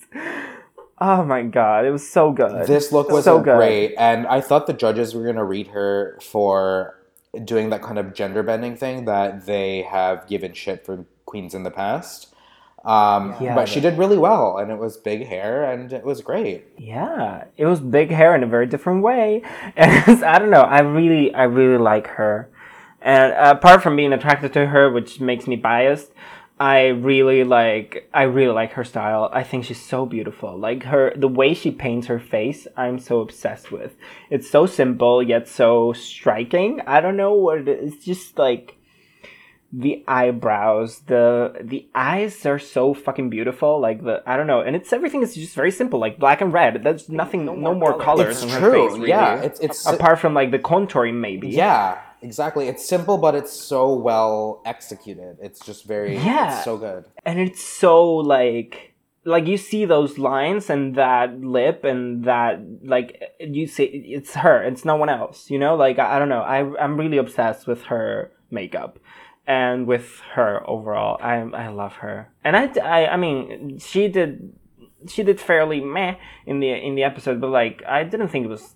Oh my god, it was so good. This look was So great, and I thought the judges were gonna read her for doing that kind of gender bending thing that they have given shit for queens in the past. Um, Yeah, but she did really well, and it was big hair, and it was great. Yeah, it was big hair in a very different way, and I don't know. I really, I really like her, and apart from being attracted to her, which makes me biased, I really like, I really like her style. I think she's so beautiful. Like her, the way she paints her face, I'm so obsessed with. It's so simple yet so striking. I don't know what it is. It's just like the eyebrows, the the eyes are so fucking beautiful. Like the I don't know, and it's everything is just very simple, like black and red. There's nothing, no, more colors It's in her true. face. Really. Yeah, it's it's apart from like the contouring, maybe. Yeah, exactly. It's simple, but it's so well executed. It's just very, Yeah. so good. and it's so like like you see those lines and that lip and that like you see it's her it's no one else you know like i, I don't know I, i'm really obsessed with her makeup and with her overall i i love her and i i, I mean she did she did fairly meh in the in the episode but like i didn't think it was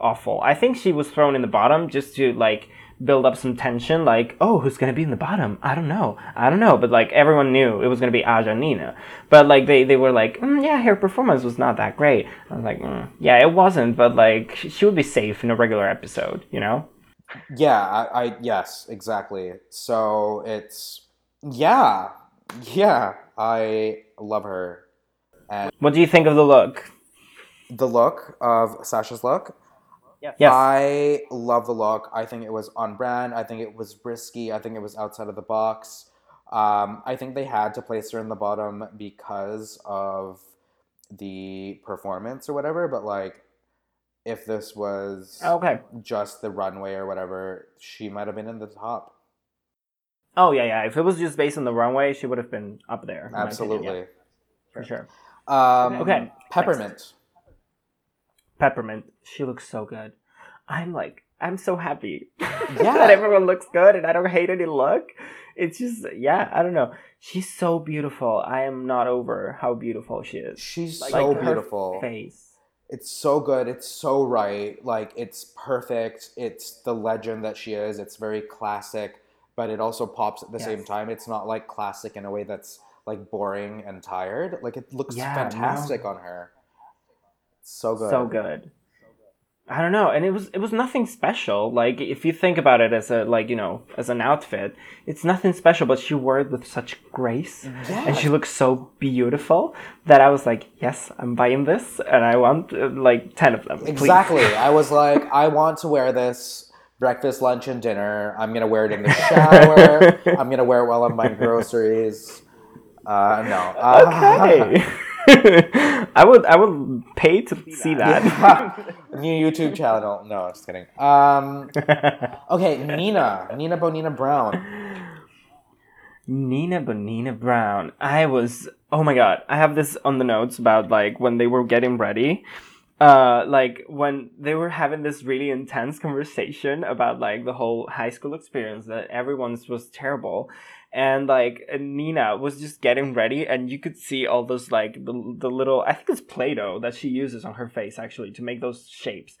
awful i think she was thrown in the bottom just to like build up some tension like oh who's gonna be in the bottom i don't know i don't know but like everyone knew it was gonna be aja and nina but like they, they were like mm, yeah her performance was not that great i was like mm, yeah it wasn't but like sh- she would be safe in a regular episode you know Yeah, I, I yes, exactly. So it's yeah, yeah. I love her. what do you think of the look the look of Sasha's look. Yes. I love the look. I think it was on brand. I think it was risky. I think it was outside of the box. Um, I think they had to place her in the bottom because of the performance or whatever. But like, if this was okay. just the runway or whatever, she might have been in the top. Oh yeah, yeah. If it was just based on the runway, she would have been up there. in opinion, Absolutely. yeah, for sure. Um, Okay, Peppermint. Peppermint, she looks so good. I'm like, I'm so happy Yeah. that everyone looks good and I don't hate any look. It's just, yeah, I don't know. She's so beautiful. I am not over how beautiful she is. She's Like, so beautiful. Face. It's so good. It's so right. Like it's perfect. It's the legend that she is. It's very classic, but it also pops at the same time. It's not like classic in a way that's like boring and tired. Like it looks Yeah, fantastic on her. So good. So good. I don't know, and it was it was nothing special. Like if you think about it as a like you know as an outfit, it's nothing special. But she wore it with such grace, Yeah. and she looks so beautiful that I was like, yes, I'm buying this, and I want uh, like ten of them. please." Exactly. I was like, I want to wear this breakfast, lunch, and dinner. I'm gonna wear it in the shower. I'm gonna wear it while I'm buying groceries. Uh, no. Uh, Okay. I would I would pay to see that. New YouTube channel. No, just kidding. Um, okay, Nina. Nina Bonina Brown. Nina Bonina Brown. I was oh my god. I have this on the notes about like when they were getting ready. Uh like when they were having this really intense conversation about like the whole high school experience that everyone's was terrible. And like Nina was just getting ready and you could see all those like the, the little I think it's Play-Doh that she uses on her face actually to make those shapes.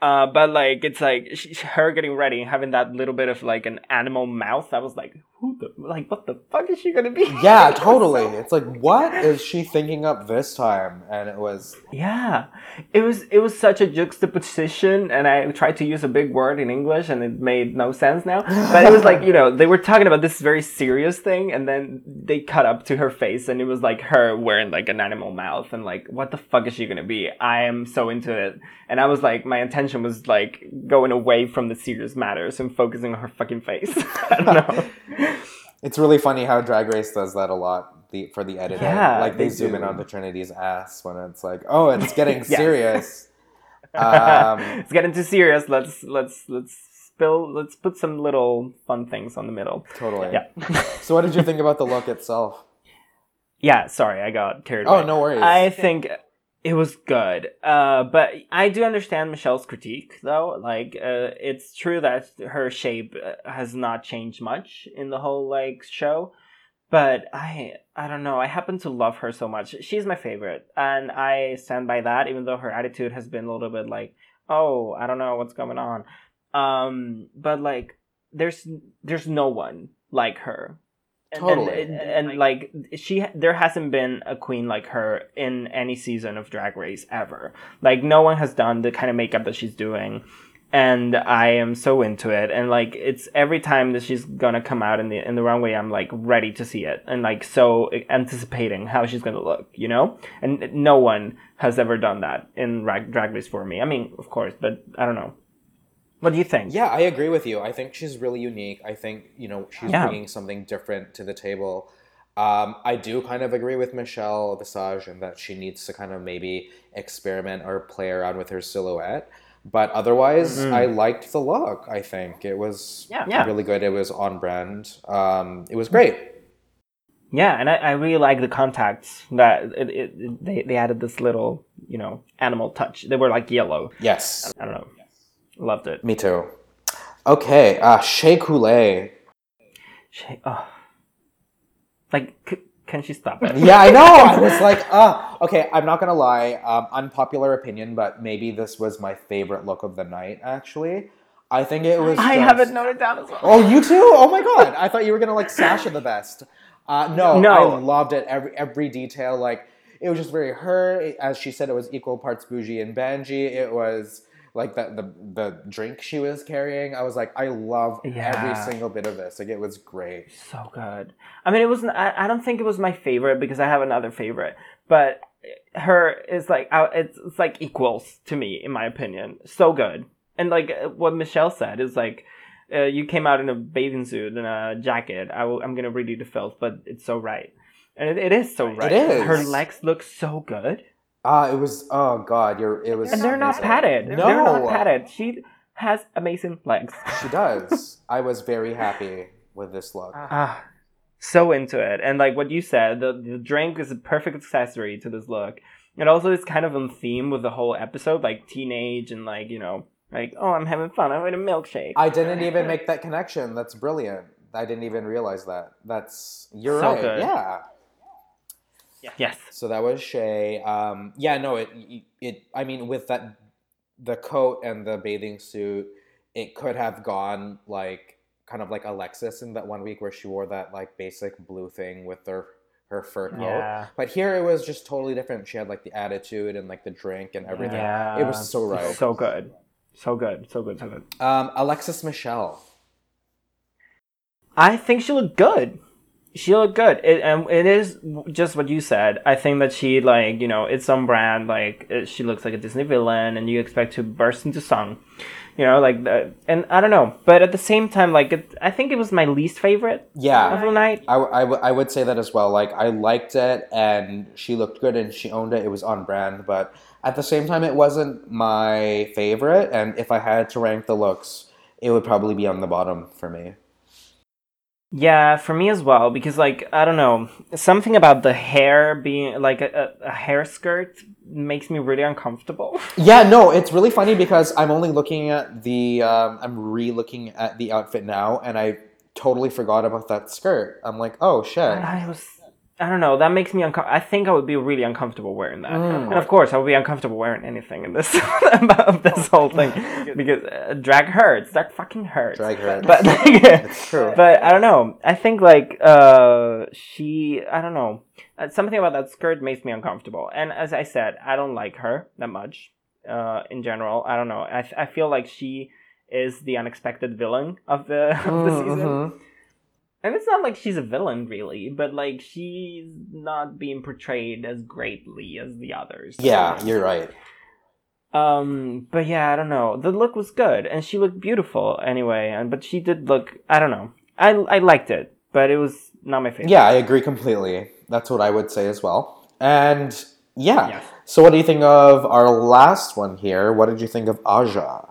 Uh, but like it's like she, her getting ready and having that little bit of like an animal mouth. I was like, who the like what the fuck is she gonna be? Yeah, totally. It's like, what is she thinking up this time? And it was, Yeah, it was it was such a juxtaposition, and I tried to use a big word in English, and it made no sense now. But it was like you know they were talking about this very serious thing, and then they cut up to her face, and it was like her wearing like an animal mouth, and like what the fuck is she gonna be? I am so into it, and I was like my attention was like going away from the serious matters and focusing on her fucking face. I don't know. it's really funny how Drag Race does that a lot the, for the editing. Yeah, like they, they zoom in on the Trinity's ass when it's like, oh, it's getting serious. Um, it's getting too serious. Let's let's let's spill. Let's put some little fun things on the middle. totally. Yeah. So, what did you think about the look itself? Yeah, sorry, I got carried away. Oh, no worries. I think it was good. Uh, but I do understand Michelle's critique, though. Like, uh, it's true that her shape uh, has not changed much in the whole like show. But I, I don't know. I happen to love her so much. She's my favorite, and I stand by that. Even though her attitude has been a little bit like, oh, I don't know what's going on. Um, but like, there's there's no one like her. And, Totally. and, and, and, like she, there hasn't been a queen like her in any season of Drag Race ever. Like no one has done the kind of makeup that she's doing, and I am so into it. And like it's every time that she's gonna come out in the in the runway, I'm like ready to see it, and like so anticipating how she's gonna look, you know. And no one has ever done that in Drag, Drag Race for me. I mean, of course, but I don't know. What do you think? Yeah, I agree with you. I think she's really unique. I think you know she's Yeah. bringing something different to the table. Um, I do kind of agree with Michelle Visage in that she needs to kind of maybe experiment or play around with her silhouette. But otherwise, Mhm. I liked the look. I think it was Yeah. Yeah. really good. It was on brand. Um, it was great. Yeah, and I, I really like the contacts that it, it, it- they they added this little you know animal touch. They were like yellow. Yes, I don't know. Loved it. me too. Okay, uh, Shea Coulee. She, oh. Like, c- can she stop it? yeah, I know. I was like, uh, okay, I'm not gonna lie. Um, unpopular opinion, but maybe this was my favorite look of the night. Actually, I think it was. I just- haven't noted down as well. Oh, you too? Oh my god! I thought you were gonna like Sasha the best. Uh, no, No. I loved it. Every every detail, like it was just very her. As she said, it was equal parts bougie and Banji. It was like the the the drink she was carrying. I was like, I love every single bit of this. Like it was great. So good. I mean, it wasn't. I, I don't think it was my favorite because I have another favorite, but her is like uh, it's, it's like equals to me in my opinion. So good. And like uh, what Michelle said is like uh, you came out in a bathing suit and a jacket. I I'm gonna read you the filth, but it's so right, and it, it is so right. is. Her legs look so good, Ah, it was. Oh God, you're. It was. and they're not padded. No. They're not padded. She has amazing legs. She does. I was very happy with this look. Ah, so into it. And like what you said, the, the drink is a perfect accessory to this look. And also it's kind of on theme with the whole episode, like teenage and like, you know, like, oh, I'm having fun. I'm having a milkshake. I didn't even make that connection. That's brilliant. I didn't even realize that. That's you're So right. good. Yeah. Yes. So that was Shea. Um, yeah, no, it it. I mean, with that, the coat and the bathing suit, it could have gone like kind of like Alexis in that one week where she wore that like basic blue thing with her her fur coat. Yeah. But here it was just totally different. She had like the attitude and like the drink and everything. Yeah. It was so right. So good. So good. So good. So good. Um, Alexis Michelle. I think she looked good. She looked good. It, and it is just what you said. I think that she like you know it's on brand. Like she looks like a Disney villain, and you expect to burst into song. You know, like the, and I don't know, but at the same time, like it, I think it was my least favorite Yeah. of the night. I, I, w- I would say that as well. Like, I liked it and she looked good and she owned it. It was on brand. But at the same time, it wasn't my favorite. And if I had to rank the looks, it would probably be on the bottom for me. Yeah, for me as well, because like I don't know, something about the hair being like a, a, hair skirt makes me really uncomfortable. Yeah, no, it's really funny because I'm only looking at the, um, I'm re looking at the outfit now and I totally forgot about that skirt. I'm like, oh shit. I was, I don't know, that makes me uncomfortable. I think I would be really uncomfortable wearing that, Mm. and of course I would be uncomfortable wearing anything in this about this whole thing because uh, drag hurts. That fucking hurts. Drag hurts. But like, It's true. But I don't know. I think like uh she I don't know. Uh, Something about that skirt makes me uncomfortable. And as I said, I don't like her that much. Uh in general, I don't know. I I feel like she is the unexpected villain of the of the season. Mhm. And it's not like she's a villain really, but like she's not being portrayed as greatly as the others. Yeah, you're right. Um, but yeah, I don't know. The look was good, and she looked beautiful anyway. And but she did look. I don't know. I I liked it, but it was not my favorite. Yeah, I agree completely. That's what I would say as well. And yeah. Yes. So what do you think of our last one here? What did you think of Aja?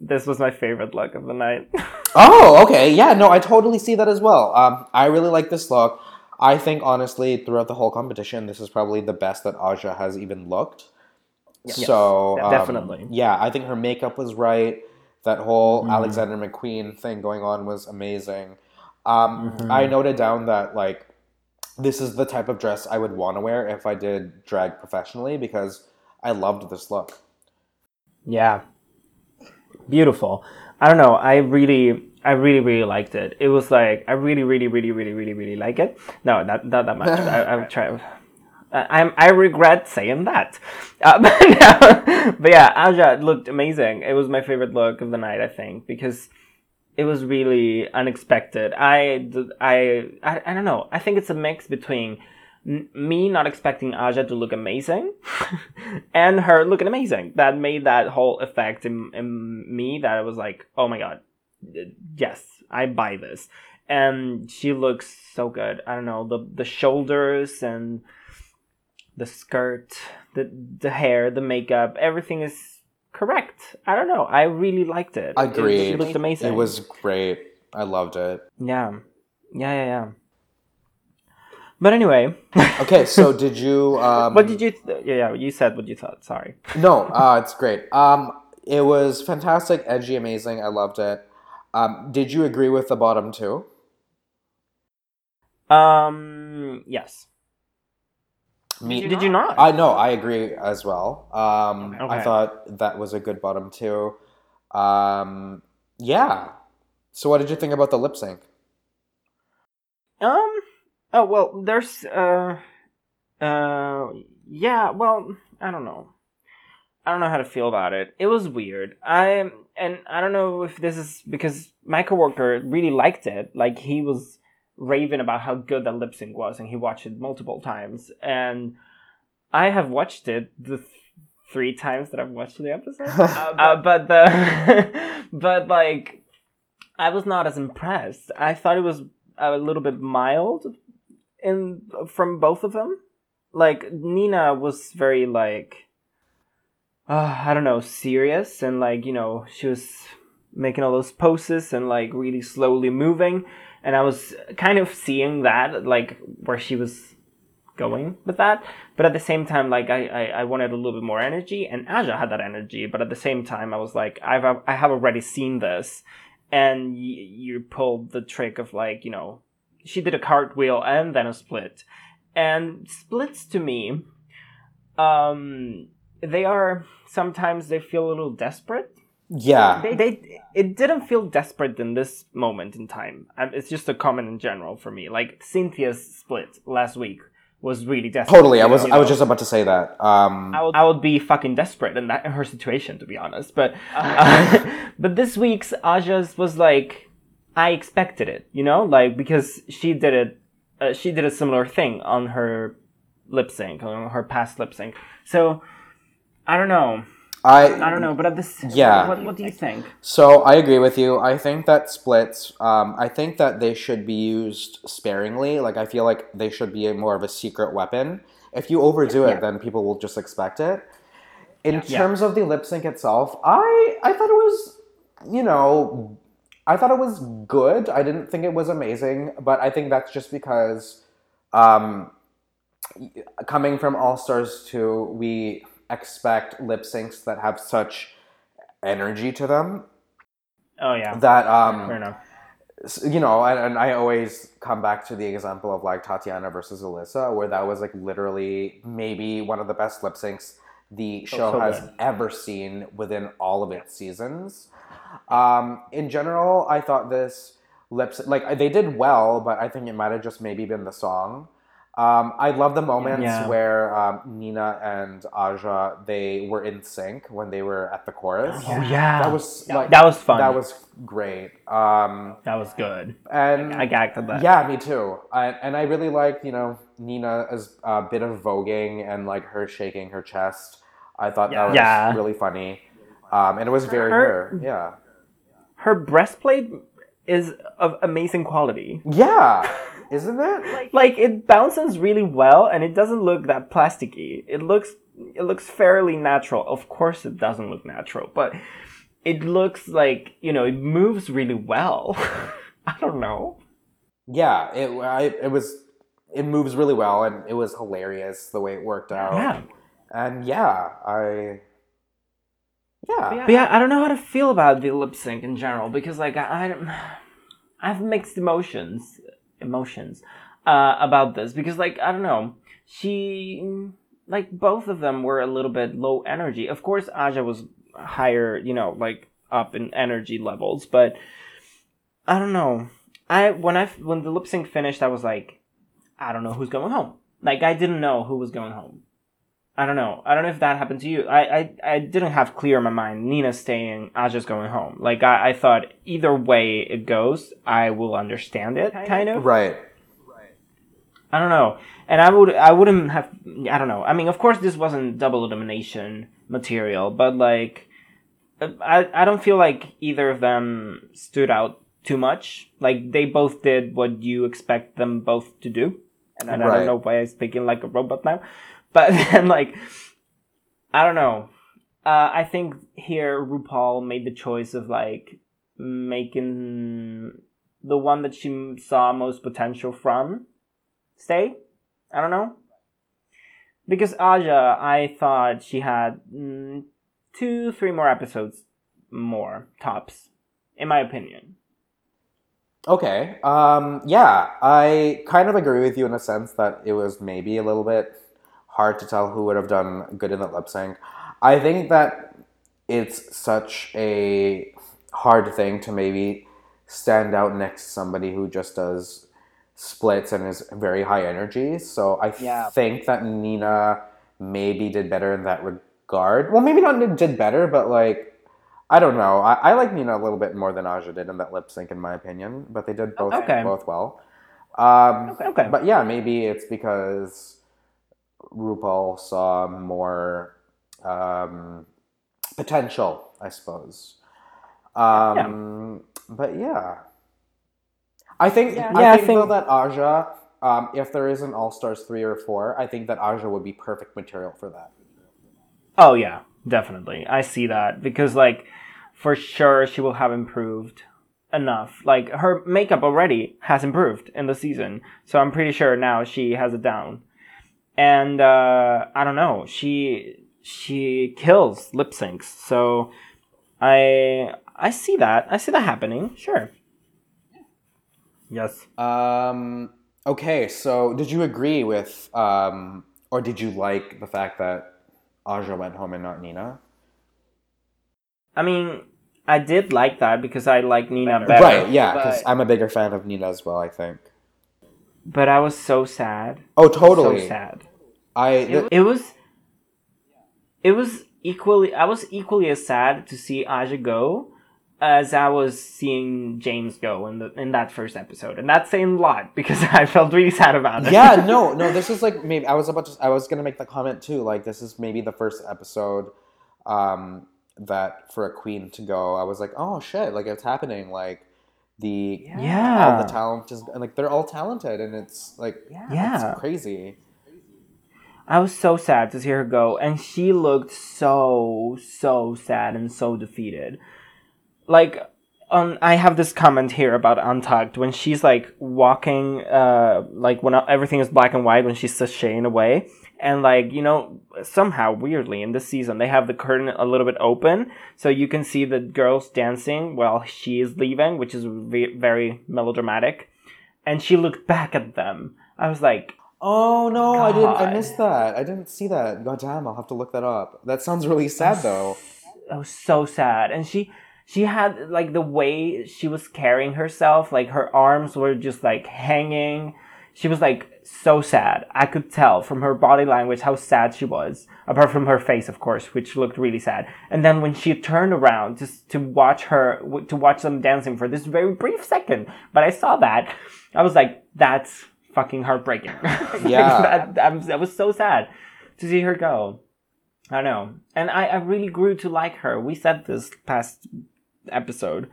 This was my favorite look of the night. Oh, okay. Yeah, no, I totally see that as well. Um, I really like this look. I think honestly, throughout the whole competition, this is probably the best that Aja has even looked. Yes, so um, definitely. yeah, I think her makeup was right. That whole Mm-hmm. Alexander McQueen thing going on was amazing. Um, Mm-hmm. I noted down that like this is the type of dress I would want to wear if I did drag professionally because I loved this look. yeah, beautiful. I don't know. I really, I really, really liked it. It was like I really, really, really, really, really, really like it. No, not not that much. I, I'll try. I- I'm I regret saying that, uh, but, no, but yeah, Aja looked amazing. It was my favorite look of the night, I think, because it was really unexpected. I I I don't know. I think it's a mix between n- me not expecting Aja to look amazing and her looking amazing. That made that whole effect in, in me that I was like, oh my god, yes, I buy this. And she looks so good. I don't know the the shoulders and the skirt, the the hair, the makeup, everything is correct. I don't know. I really liked it. It- Agreed. She looked amazing. It was great. I loved it. Yeah. Yeah, yeah, yeah. But anyway, Okay, so did you? Um, what did you? Th- yeah, yeah, you said what you thought. Sorry. No, uh, it's great. Um, it was fantastic, edgy, amazing. I loved it. Um, did you agree with the bottom two? Um. Yes. Me, Did you not? I know. I agree as well. Um, I thought that was a good bottom two. Um, yeah. So, what did you think about the lip sync? Um. Oh well, there's uh, uh, yeah. Well, I don't know. I don't know how to feel about it. It was weird. I and I don't know if this is because my coworker really liked it. Like he was raving about how good that lip sync was, and he watched it multiple times. And I have watched it the th- three times that I've watched the episode. uh, but the but like I was not as impressed. I thought it was a little bit mild in from both of them. Like Nina was very like uh, I don't know, serious and like, you know, she was making all those poses and like really slowly moving and I was kind of seeing that like where she was going with that. But at the same time, like I, I, I wanted a little bit more energy, and Aja had that energy. But at the same time, I was like, I've I have already seen this, and y- you pulled the trick of like you know, she did a cartwheel and then a split, and splits to me, um, they are sometimes they feel a little desperate. Yeah. They, they it didn't feel desperate in this moment in time. Um, It's just a comment in general for me. Like Cynthia's split last week was really desperate. Totally. I you was know? I was just about to say that. Um I would, I would be fucking desperate in that in her situation, to be honest. But uh, but this week's Aja's was like I expected it, you know, like because she did it, uh, she did a similar thing on her lip sync, on her past lip sync. So I don't know, I I don't know, but at this, Yeah. what, what do you think? So I agree with you. I think that splits. Um, I think that they should be used sparingly. Like I feel like they should be a, more of a secret weapon. If you overdo it, Yeah. then people will just expect it. In Yeah. terms of the lip sync itself, I I thought it was, you know, I thought it was good. I didn't think it was amazing, but I think that's just because, um, coming from All Stars two, we expect lip syncs that have such energy to them Oh yeah, that um fair enough. you know and, and i always come back to the example of like tatianna versus alyssa where that was like literally maybe one of the best lip syncs the show so has good. ever seen within all of its seasons um in general i thought this lip like they did well but i think it might have just maybe been the song um, I love the moments Yeah. where um, Nina and Aja they were in sync when they were at the chorus. Oh yeah, That was like that was fun. that was great. Um, that was good. and I gagged at that. yeah, me too. I, and I really liked, you know, Nina as a bit of voguing and like her shaking her chest. I thought that was Yeah. really funny. Um, and it was very Her- her. Yeah. Her breastplate is of amazing quality. Yeah. Isn't it? like it bounces really well and it doesn't look that plasticky it looks it looks fairly natural of course it doesn't look natural but it looks like you know it moves really well i don't know Yeah. It, I, it was, it moves really well and it was hilarious the way it worked out. yeah And yeah, I, yeah. but yeah i don't know how to feel about the lip sync in general because like i, I i have mixed emotions emotions uh about this because like i don't know. She like both of them were a little bit low energy. Of course aja was higher you know like up in energy levels but i don't know. I when i when the lip sync finished i was like i don't know who's going home. Like i didn't know who was going home I don't know. I don't know if that happened to you. I, I, I didn't have clear in my mind Nina staying, Aja's going home. Like I, I thought either way it goes, I will understand it kind of. Right. Right. I don't know. And I would I wouldn't have I don't know. I mean, of course this wasn't double elimination material, but like I I don't feel like either of them stood out too much. Like they both did what you expect them both to do. And I, I don't know why I'm speaking like a robot now. But then like I don't know. Uh, I think here RuPaul made the choice of like making the one that she saw most potential from stay. I don't know. Because Aja, I thought she had mm, two, three more episodes more tops, in my opinion. Okay. Um, yeah, I kind of agree with you in a sense that it was maybe a little bit hard to tell who would have done good in that lip sync. I think that it's such a hard thing to maybe stand out next to somebody who just does splits and is very high energy. So I Yeah. think that Nina maybe did better in that regard. Well, maybe not did better, but like I don't know. I, I like Nina a little bit more than Aja did in that lip sync, in my opinion. But they did both Okay. both well. Um, Okay. Okay. But yeah, maybe it's because RuPaul saw more um, potential, I suppose. Um, But yeah, I think Yeah, I I think, though that Aja, um, if there is an All Stars three or four, I think that Aja would be perfect material for that. Oh yeah, definitely. I see that because like for sure she will have improved enough. Like her makeup already has improved in the season, so I'm pretty sure now she has it down. And uh, I don't know, she she kills lip syncs. So I I see that. I see that happening. Sure. Yes. Um, okay, so did you agree with, um, or did you like the fact that Aja went home and not Nina? I mean, I did like that because I like Nina better. right, yeah, because but- I'm a bigger fan of Nina as well. I think. But I was so sad. Oh, totally. So sad. I It, it was. It was equally. I was equally as sad to see Aja go as I was seeing Jaymes go in the in that first episode, and that's saying a lot because I felt really sad about it. yeah, no, no. This is like maybe I was about to. I was gonna make the comment too. Like this is maybe the first episode um, that for a queen to go. I was like, oh shit, like it's happening. Like the Yeah. all the talent is like they're all talented, and it's like Yeah. it's crazy. I was so sad to see her go, and she looked so so sad and so defeated. Like, um, I have this comment here about Untucked when she's like walking, uh, like when everything is black and white when she's sashaying away, and like you know somehow weirdly in this season they have the curtain a little bit open so you can see the girls dancing while she is leaving, which is ve- very melodramatic, and she looked back at them. I was like. Oh no, I didn't. I missed that. I didn't see that. God damn, I'll have to look that up. That sounds really sad though. was so sad and she she had like the way she was carrying herself like her arms were just like hanging she was like so sad i could tell from her body language how sad she was apart from her face of course which looked really sad and then when she turned around just to watch her to watch them dancing for this very brief second but i saw that i was like that's fucking heartbreaking Like, Yeah. that, I was so sad to see her go I know. And I, I really grew to like her. We said this past episode.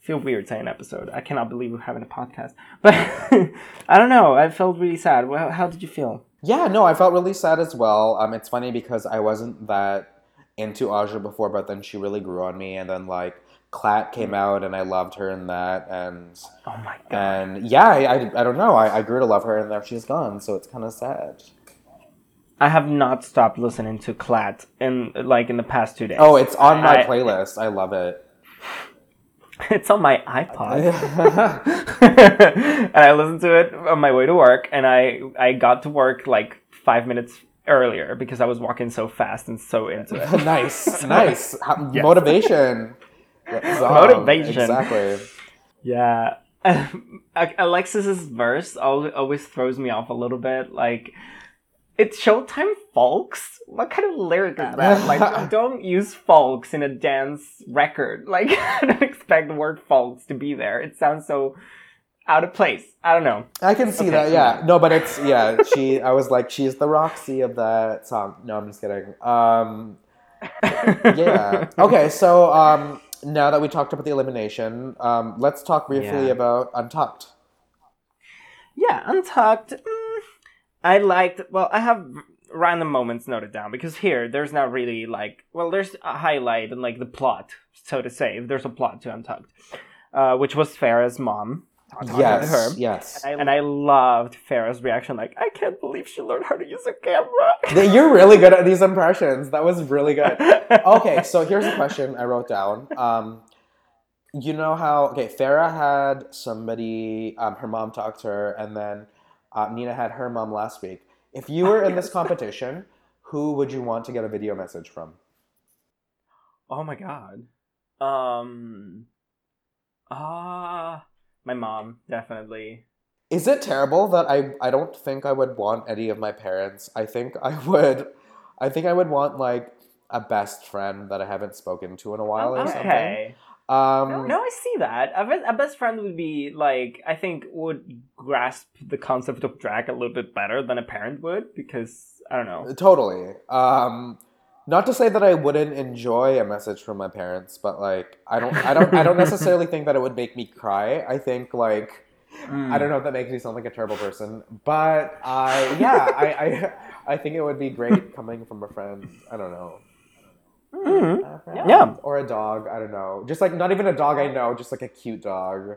Feel weird saying episode. I cannot believe we're having a podcast. But I don't know. I felt really sad. Well, how did you feel? Yeah, no, I felt really sad as well. Um, it's funny because I wasn't that into Aja before, but then she really grew on me, and then like Clat came out, and I loved her in that, and Oh my god. and yeah, I, I, I don't know, I, I grew to love her, and now she's gone, so it's kind of sad. I have not stopped listening to Clat in like in the past two days. Oh, it's on my I- playlist. I love it. it's on my iPod. and I listened to it on my way to work, and I I got to work like five minutes earlier because I was walking so fast and so into it. nice, nice Yes. motivation. Um, motivation. Exactly. Yeah. Alexis's verse al- always throws me off a little bit. Like, it's Showtime folks? What kind of lyric is that? Like, don't use folks in a dance record. Like, I don't expect the word folks to be there. It sounds so out of place. I don't know. I can see Okay, that. Yeah. No, but it's yeah. She. I was like, she's the Roxy of that song. No, I'm just kidding. Um. Yeah. Okay. So um. Now that we talked about the elimination, um, let's talk briefly Yeah. about Untucked. Yeah, Untucked. Mm, I liked. Well, I have random moments noted down because here there's not really like. Well, there's a highlight and like the plot, so to say. If there's a plot to Untucked, uh, which was Farrah's mom. Yes. her. Yes. And I loved Farrah's reaction, like, I can't believe she learned how to use a camera. You're really good at these impressions. That was really good. Okay, so here's a question I wrote down. Um, you know how okay, Farah had somebody, um, her mom talked to her, and then uh, Nina had her mom last week. If you were in this competition, who would you want to get a video message from? Oh my god. Um. Ah, my mom definitely. Is it terrible that I I don't think I would want any of my parents? I think I would, I think I would want like a best friend that I haven't spoken to in a while or something. Um, No, I see that. A, best, a best friend would be like I think would grasp the concept of drag a little bit better than a parent would because I don't know. Totally. Um, not to say that I wouldn't enjoy a message from my parents, but like I don't, I don't, I don't necessarily think that it would make me cry. I think like I don't know if that makes me sound like a terrible person, but I, yeah, I, I, I think it would be great coming from a friend. I don't know. A friend. Yeah. Or a dog. I don't know. Just like not even a dog I know, just like a cute dog.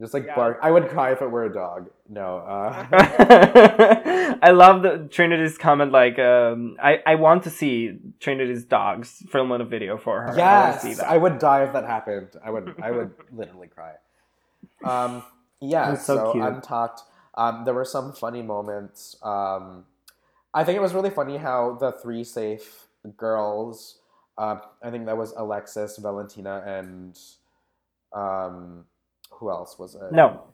Just like Yeah. bark. I would cry if it were a dog. No. Uh, I love the Trinity's comment. Like, um, I I want to see Trinity's dogs filming a video for her. I see Yes, that. I would die if that happened. I would, I would literally cry. Um, yeah, That's so so, cute. untucked. Um, there were some funny moments. Um, I think it was really funny how the three safe girls. Uh, I think that was Alexis, Valentina, and um, who else was it? No,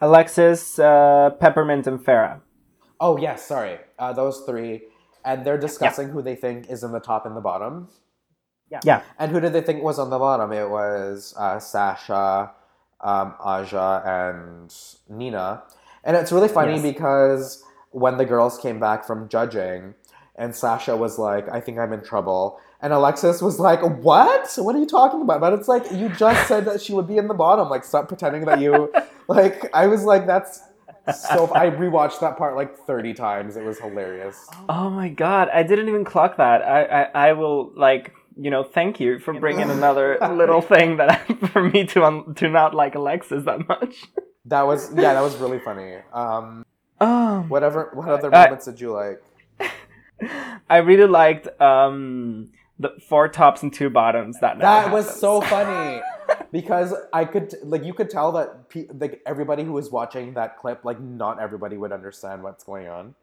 Alexis, uh, Peppermint, and Farrah. Oh yes, sorry. Uh, those three, and they're discussing who they think is in the top and the bottom. Yeah. And who did they think was on the bottom? It was uh, Sasha, um, Aja, and Nina. And it's really funny Yes. because when the girls came back from judging, and Sasha was like, I think I'm in trouble. And Alexis was like, What? What are you talking about? But it's like, you just said that she would be in the bottom. Like, stop pretending that you. like, I was like, That's so. I rewatched that part like 30 times. It was hilarious. Oh my god, I didn't even clock that. I I, I will like you know thank you for bringing another little thing that for me to un- to not like Alexis that much. That was, yeah, that was really funny. Um, Oh, whatever, what other I- moments did you like? I really liked um the four tops and two bottoms. That never That was happens. so funny because I could like you could tell that pe- like everybody who was watching that clip like not everybody would understand what's going on.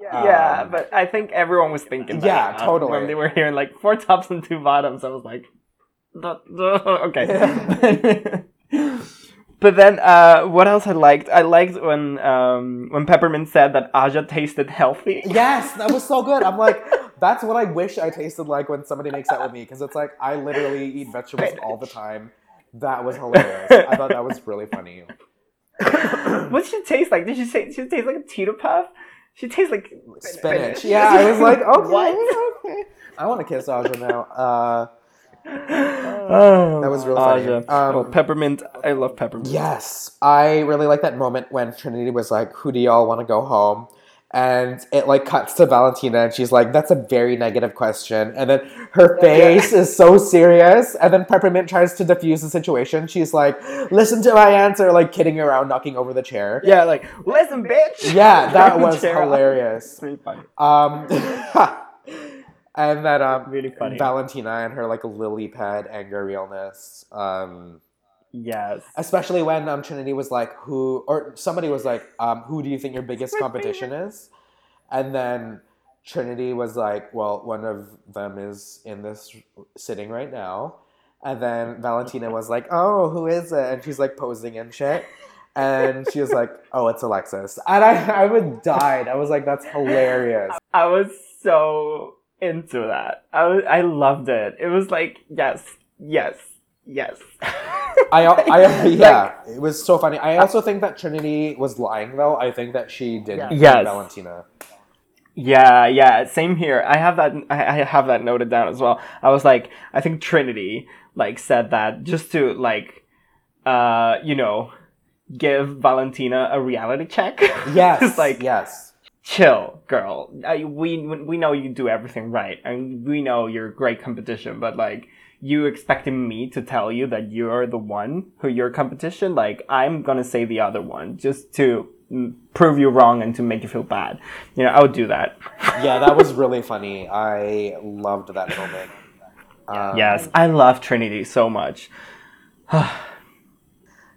Yeah, Um, but I think everyone was thinking that. Yeah, uh, totally. When they were hearing like four tops and two bottoms, I was like, "Duh, duh," okay. but then, uh, what else I liked? I liked when um, when Peppermint said that Aja tasted healthy. Yes, that was so good. I'm like, that's what I wish I tasted like when somebody makes that with me because it's like I literally eat vegetables all the time. That was hilarious. I thought that was really funny. what did she taste like? Did she say she taste like a Cheeto Puff? She tastes like Spinach. Yeah, I was like, okay, What? okay. I want to kiss Aja now. Uh, Oh, That was real funny. Aja. Um, oh, peppermint. I love peppermint. Yes, I really like that moment when Trinity was like, "Who do y'all want to go home?" And it like cuts to Valentina, and she's like, "That's a very negative question." And then her face is so serious. And then Peppermint tries to diffuse the situation. She's like, "Listen to my answer," like kidding around, knocking over the chair. Yeah, like listen, bitch. Yeah, that was hilarious. Really funny. Um, and then um, Really funny. Valentina and her like lily pad anger realness. Um, Yes. especially when um, Trinity was like, "Who?" or somebody was like, um, "Who do you think your biggest competition is?" And then Trinity was like, "Well, one of them is in this sitting right now." And then Valentina was like, "Oh, who is it?" And she's like posing and shit. And she was like, "Oh, it's Alexis." And I, I would died. I was like, "That's hilarious." I was so into that. I was, I loved it. It was like yes, yes, yes. I, I yeah, it was so funny. I also think that Trinity was lying though. I think that she did Yeah. Yes. Valentina. Yeah, yeah, same here. I have that. I I have that noted down as well. I was like, I think Trinity like said that just to like, uh, you know, give Valentina a reality check. Yes, Just like yes. chill, girl. I, we we know you do everything right, and we know you're a great competition. But like, you expecting me to tell you that you're the one who your competition? Like, I'm gonna say the other one just to mm, prove you wrong and to make you feel bad. You know, I would do that. Yeah, that was really funny. I loved that moment. Um, yes, I love Trinity so much.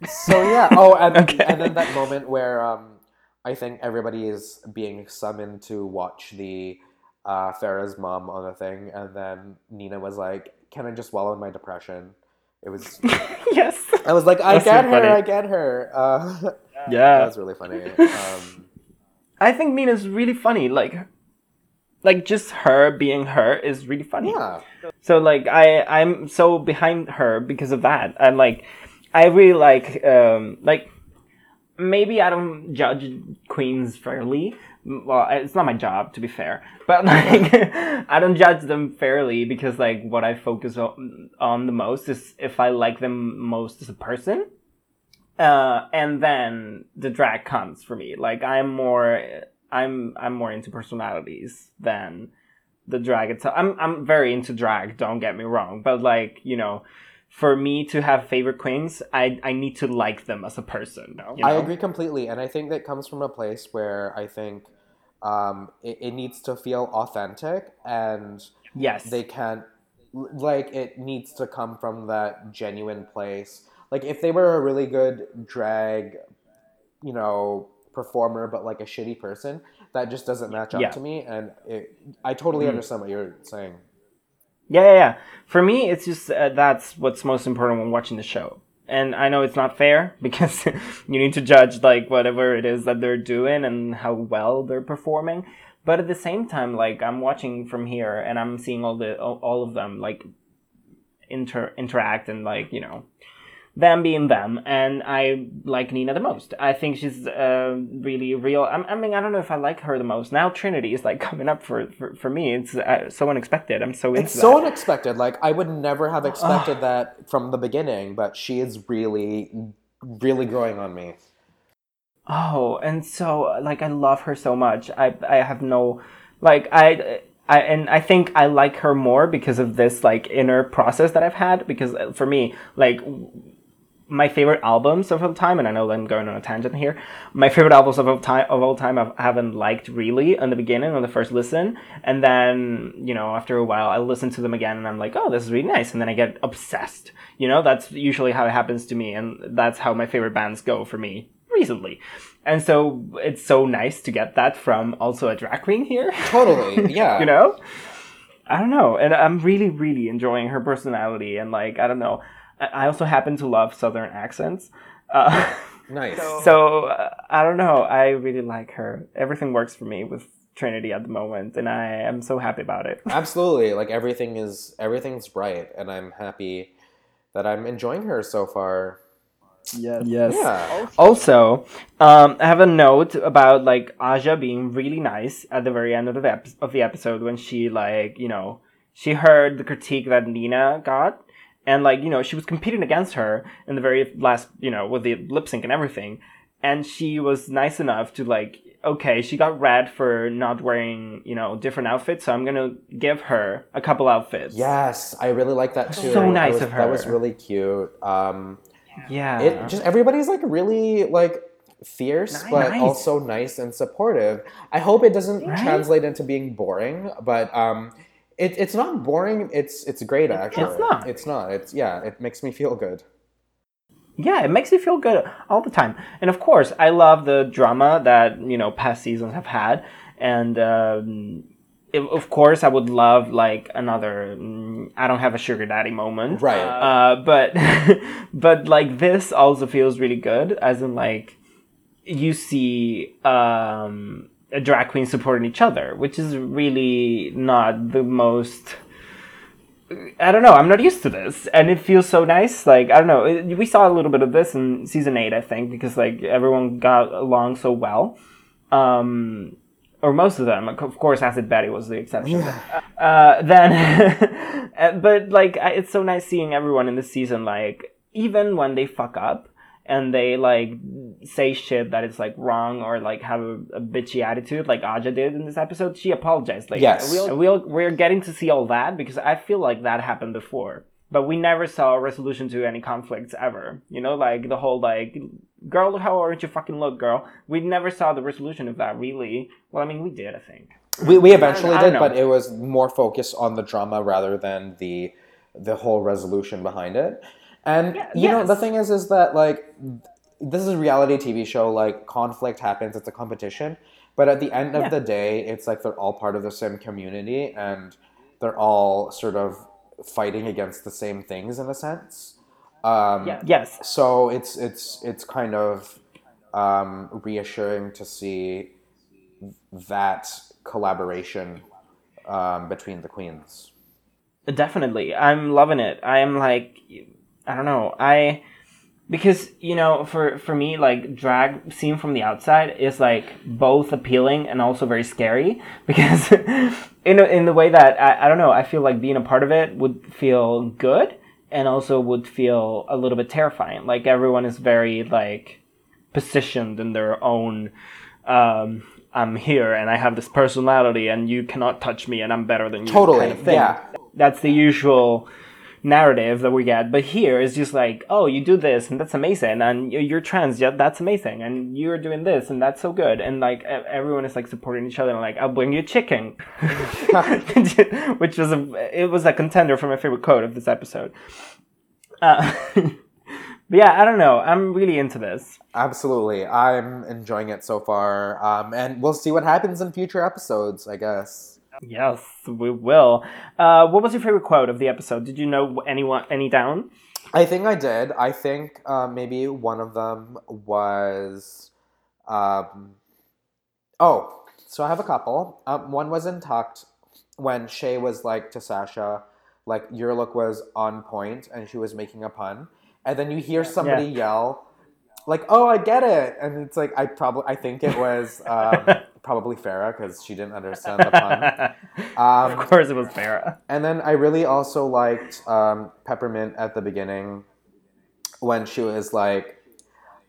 So yeah. Oh, and, Okay. and then that moment where um, I think everybody is being summoned to watch the uh, Farrah's mom on the thing, and then Nina was like, "Can I just wallow in my depression?" It was. yes. I was like, "I That's get so her. funny. I get her." Uh, that Yeah. was really funny. Um, I think Nina's really funny. Like, like just her being her is really funny. Yeah. So like I I'm so behind her because of that. And like I really like um like maybe I don't judge queens fairly. Well, it's not my job to be fair, but like I don't judge them fairly because like what I focus on, on the most is if I like them most as a person. Uh, and then the drag comes for me. Like I'm more I'm I'm more into personalities than the drag itself. I'm I'm very into drag, don't get me wrong, but like, you know, for me to have favorite queens, I I need to like them as a person. You know? I agree completely, and I think that comes from a place where I think um, it, it needs to feel authentic, and Yes. they can't like it needs to come from that genuine place. Like if they were a really good drag, you know, performer, but like a shitty person, that just doesn't match up Yeah. to me, and it, I totally Mm. understand what you're saying. Yeah, yeah, yeah. For me, it's just uh, that's what's most important when watching the show. And I know it's not fair because you need to judge like whatever it is that they're doing and how well they're performing. But at the same time, like I'm watching from here and I'm seeing all the all, of them like inter interact and like you know them being them and i like nina the most i think she's uh, really real I, I mean i don't know if i like her the most now trinity is like coming up for for, for me it's uh, so unexpected i'm so into It's so that. unexpected. Like I would never have expected that from the beginning, but she is really, really growing on me. Oh, and so like I love her so much. I I have no like I I and I think I like her more because of this like inner process that I've had because uh, for me like my favorite albums of all time and I know I'm going on a tangent here. My favorite albums of all time of all time I haven't liked really in the beginning on the first listen and then, you know, after a while I listen to them again and I'm like, "Oh, this is really nice." And then I get obsessed. You know, that's usually how it happens to me and that's how my favorite bands go for me recently. And so it's so nice to get that from also a drag queen here. Totally, yeah. you know? I don't know. And I'm really, really enjoying her personality. And like, I don't know. I I also happen to love Southern accents. Uh, Nice. so uh, I don't know. I really like her. Everything works for me with Trinity at the moment. And I am so happy about it. Absolutely. Like everything is everything's right, and I'm happy that I'm enjoying her so far. Yes. Yes. Yeah. Also, um, I have a note about like Aja being really nice at the very end of the ep- of the episode when she like you know she heard the critique that Nina got, and like you know she was competing against her in the very last you know with the lip sync and everything, and she was nice enough to like okay she got red for not wearing you know different outfits, so I'm gonna give her a couple outfits. Yes, I really like that too. So That nice was- of That was really cute. Um, yeah. it just everybody's like really like fierce, Ni- but also nice and supportive. I hope it doesn't Right? translate into being boring, but um, it, it's not boring. It's it's great actually. It's not. It's not. It's yeah. It makes me feel good. yeah, it makes you feel good all the time. And of course, I love the drama that you know past seasons have had, and um, it, of course, I would love like another mm, I don't have a sugar daddy moment, Right. Uh, but but like this also feels really good, as in like you see um, drag queen supporting each other, which is really not the most. I don't know. I'm not used to this, and it feels so nice. Like I don't know. it- We saw a little bit of this in season eight, I think, because like everyone got along so well, um, or most of them. Of course, Acid Betty was the exception. Uh, then, but like it's so nice seeing everyone in this season. Like even when they fuck up and they like say shit that is like wrong or like have a, a bitchy attitude, like Aja did in this episode, she apologized. Like Yes. we'll, we'll we're getting to see all that because I feel like that happened before. But we never saw a resolution to any conflicts ever. You know, like the whole like, girl, how orange you fucking look, girl. We never saw the resolution of that really. Well, I mean, we did, I think. We, we eventually did, but it was more focused on the drama rather than the the whole resolution behind it. And you know, the thing is, is that like this is a reality TV show. Like conflict happens; it's a competition. But at the end of Yeah. the day, it's like they're all part of the same community, and they're all sort of fighting against the same things in a sense. Um, Yeah. Yes. so it's it's it's kind of um, reassuring to see that collaboration um, between the queens. Definitely. I'm loving it. I am like I don't know. I because you know for for me like drag seen from the outside is like both appealing and also very scary because in a, in the way that I, I don't know I feel like being a part of it would feel good and also would feel a little bit terrifying like everyone is very like positioned in their own um I'm here and I have this personality and you cannot touch me and I'm better than you Totally, kind of yeah. That's the usual narrative that we get. But here it's just like, oh, you do this and that's amazing, and you- you're trans, yeah, that's amazing, and you're doing this and that's so good, and like everyone is like supporting each other and like, I'll bring you chicken, which was a it was a contender for my favorite quote of this episode. Uh, but yeah, I don't know. I'm really into this. Absolutely. I'm enjoying it so far. Um, and we'll see what happens in future episodes, I guess. Yes, we will. Uh, what was your favorite quote of the episode? Did you know anyone any down? I think I did. I think uh, maybe one of them was. Um, oh, so I have a couple. Um, one was in Tucked when Shea was like to Sasha, like, your look was on point, and she was making a pun. And then you hear somebody yell, like, oh, I get it. And it's like, I probably, I think it was um, probably Farrah because she didn't understand the pun. Um, of course, it was Farrah. and then I really also liked um, Peppermint at the beginning when she was like,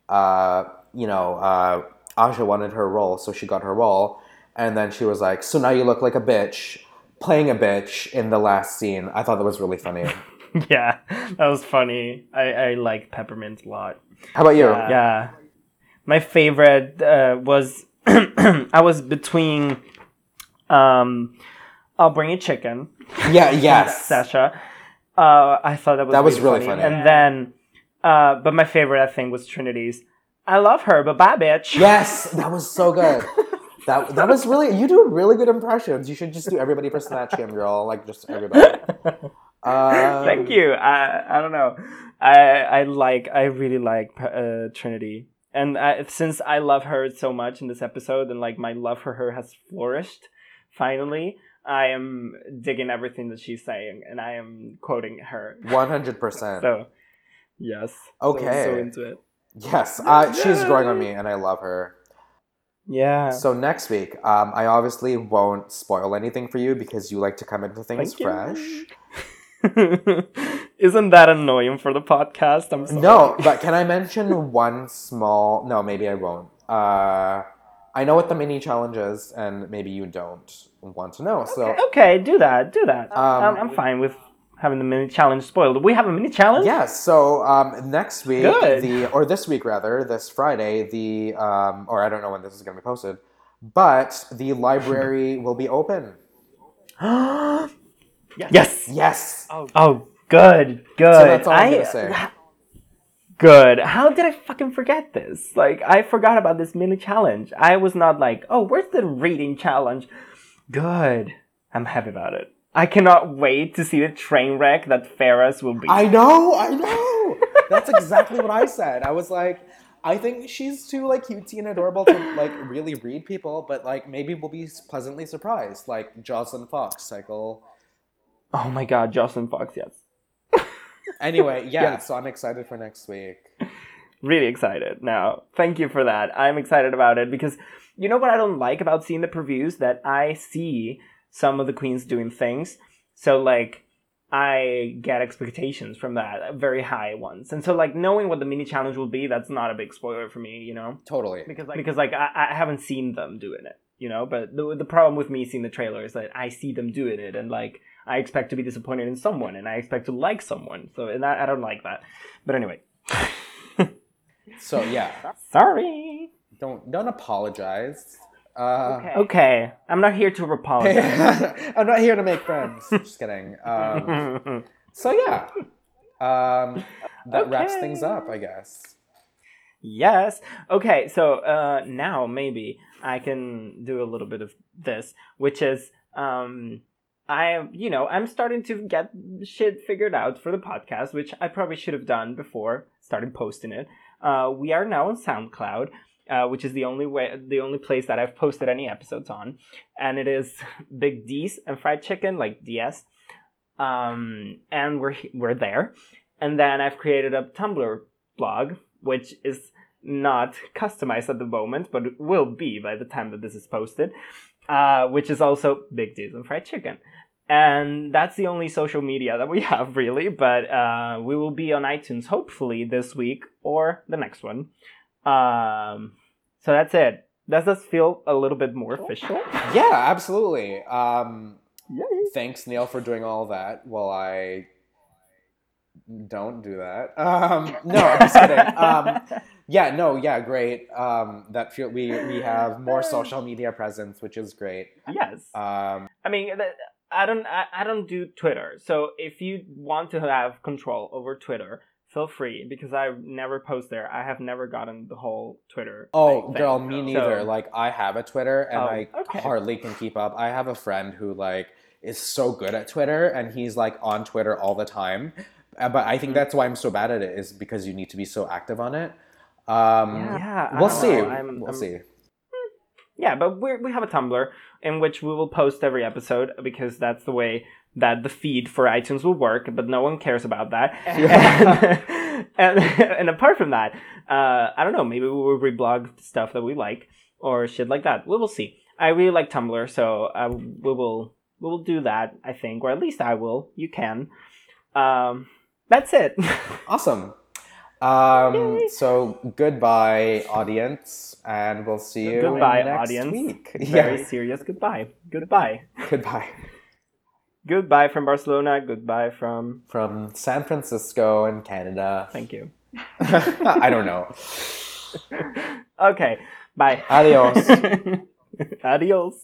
uh, you know, uh, Aja wanted her role, so she got her role. And then she was like, so now you look like a bitch, playing a bitch in the last scene. I thought that was really funny. yeah, that was funny. I, I like Peppermint a lot. How about you? Yeah. My favorite uh, was I was between um I'll bring you chicken. Yeah, yes. Sasha. Uh, I thought that was That was really, really funny. And then uh, but my favorite I think was Trinity's. I love her, but bye bitch. Yes, that was so good. That, that was really you do really good impressions. You should just do everybody for Snatch Game, girl. Like just everybody. Um, Thank you. I I don't know. I I like I really like uh, Trinity, and I, since I love her so much in this episode, and like my love for her has flourished, finally, I am digging everything that she's saying, and I am quoting her. One hundred percent. So, yes. Okay. So, into it. Yes, uh, she's growing on me, and I love her. Yeah. So next week, um, I obviously won't spoil anything for you because you like to come into things Thank you. Isn't that annoying for the podcast? I'm sorry. No, but can I mention one small? No, maybe I won't. Uh, I know what the mini challenge is, and maybe you don't want to know. So Okay, do that. Do that. Um, I'm, I'm fine with having the mini challenge spoiled. We have a mini challenge. Yes. So um, next week, Good. the or this week rather, this Friday, the um, or I don't know when this is going to be posted, but the library will be open. yes. Yes. Oh, oh, good, good. So that's all I'm I- gonna say. Good. How did I fucking forget this? Like, I forgot about this mini challenge. I was not like, oh, where's the reading challenge? Good. I'm happy about it. I cannot wait to see the train wreck that Ferris will be. I know. I know. That's exactly what I said. I was like. I think she's too like cutesy and adorable to like really read people, but like maybe we'll be pleasantly surprised, like Joslyn Fox cycle. Oh my god, Joslyn Fox, yes. Anyway, yeah, Yeah. so I'm excited for next week. really excited now. Thank you for that. I'm excited about it because you know what I don't like about seeing the previews that I see some of the queens doing things. So like I get expectations from that, very high ones. And so like knowing what the mini challenge will be, that's not a big spoiler for me, you know? Totally. Because like because like I, I haven't seen them doing it, you know? But the the problem with me seeing the trailer is that I see them doing it and like I expect to be disappointed in someone and I expect to like someone. So and I, I don't like that. But anyway. So yeah, Sorry. don't don't apologize. Uh, Okay, I'm not here to apologize. I'm not here to make friends. Just kidding. Um, so yeah, um, that wraps things up, I guess. yes. Okay, so uh, now maybe I can do a little bit of this, which is um, I, you know, I'm starting to get shit figured out for the podcast, which I probably should have done before started posting it. Uh, we are now on SoundCloud. uh, which is the only way, the only place that I've posted any episodes on, and it is Big D's and Fried Chicken, like DS, um, and we're we're there, and then I've created a Tumblr blog, which is not customized at the moment, but will be by the time that this is posted, uh, which is also Big D's and Fried Chicken. And that's the only social media that we have, really. But uh, we will be on iTunes hopefully this week or the next one. Um, so that's it. Does this feel a little bit more official? Yeah, absolutely. Um, Yay. thanks, Neil, for doing all that while I don't do that. Um, no, I'm just kidding. Um, yeah, no, yeah, great. Um, that feel we we have more social media presence, which is great. yes. Um, I mean, th- I don't, I, I don't do Twitter. So if you want to have control over Twitter, feel free because I never post there. I have never gotten the whole Twitter. oh, thing. girl, me neither. So- like, I have a Twitter, and Oh, I okay. hardly can keep up. I have a friend who like is so good at Twitter, and he's like on Twitter all the time. Uh, But I think Mhm. that's why I'm so bad at it is because you need to be so active on it. Um, Yeah, we'll see. I'm- we'll I'm- see. Yeah, but we we have a Tumblr in which we will post every episode because that's the way that the feed for iTunes will work. But no one cares about that. and, and and apart from that, uh, I don't know. Maybe we will reblog stuff that we like or shit like that. We will see. I really like Tumblr, so uh, we will we will do that. I think, or at least I will. You can. Um, that's it. Awesome. Um, so goodbye, audience, and we'll see you Goodbye, next audience. week. Very Yeah, serious goodbye. Goodbye. goodbye Goodbye from Barcelona. Goodbye from. from San Francisco and Canada. Thank you. I don't know. okay. Bye. Adios. Adios.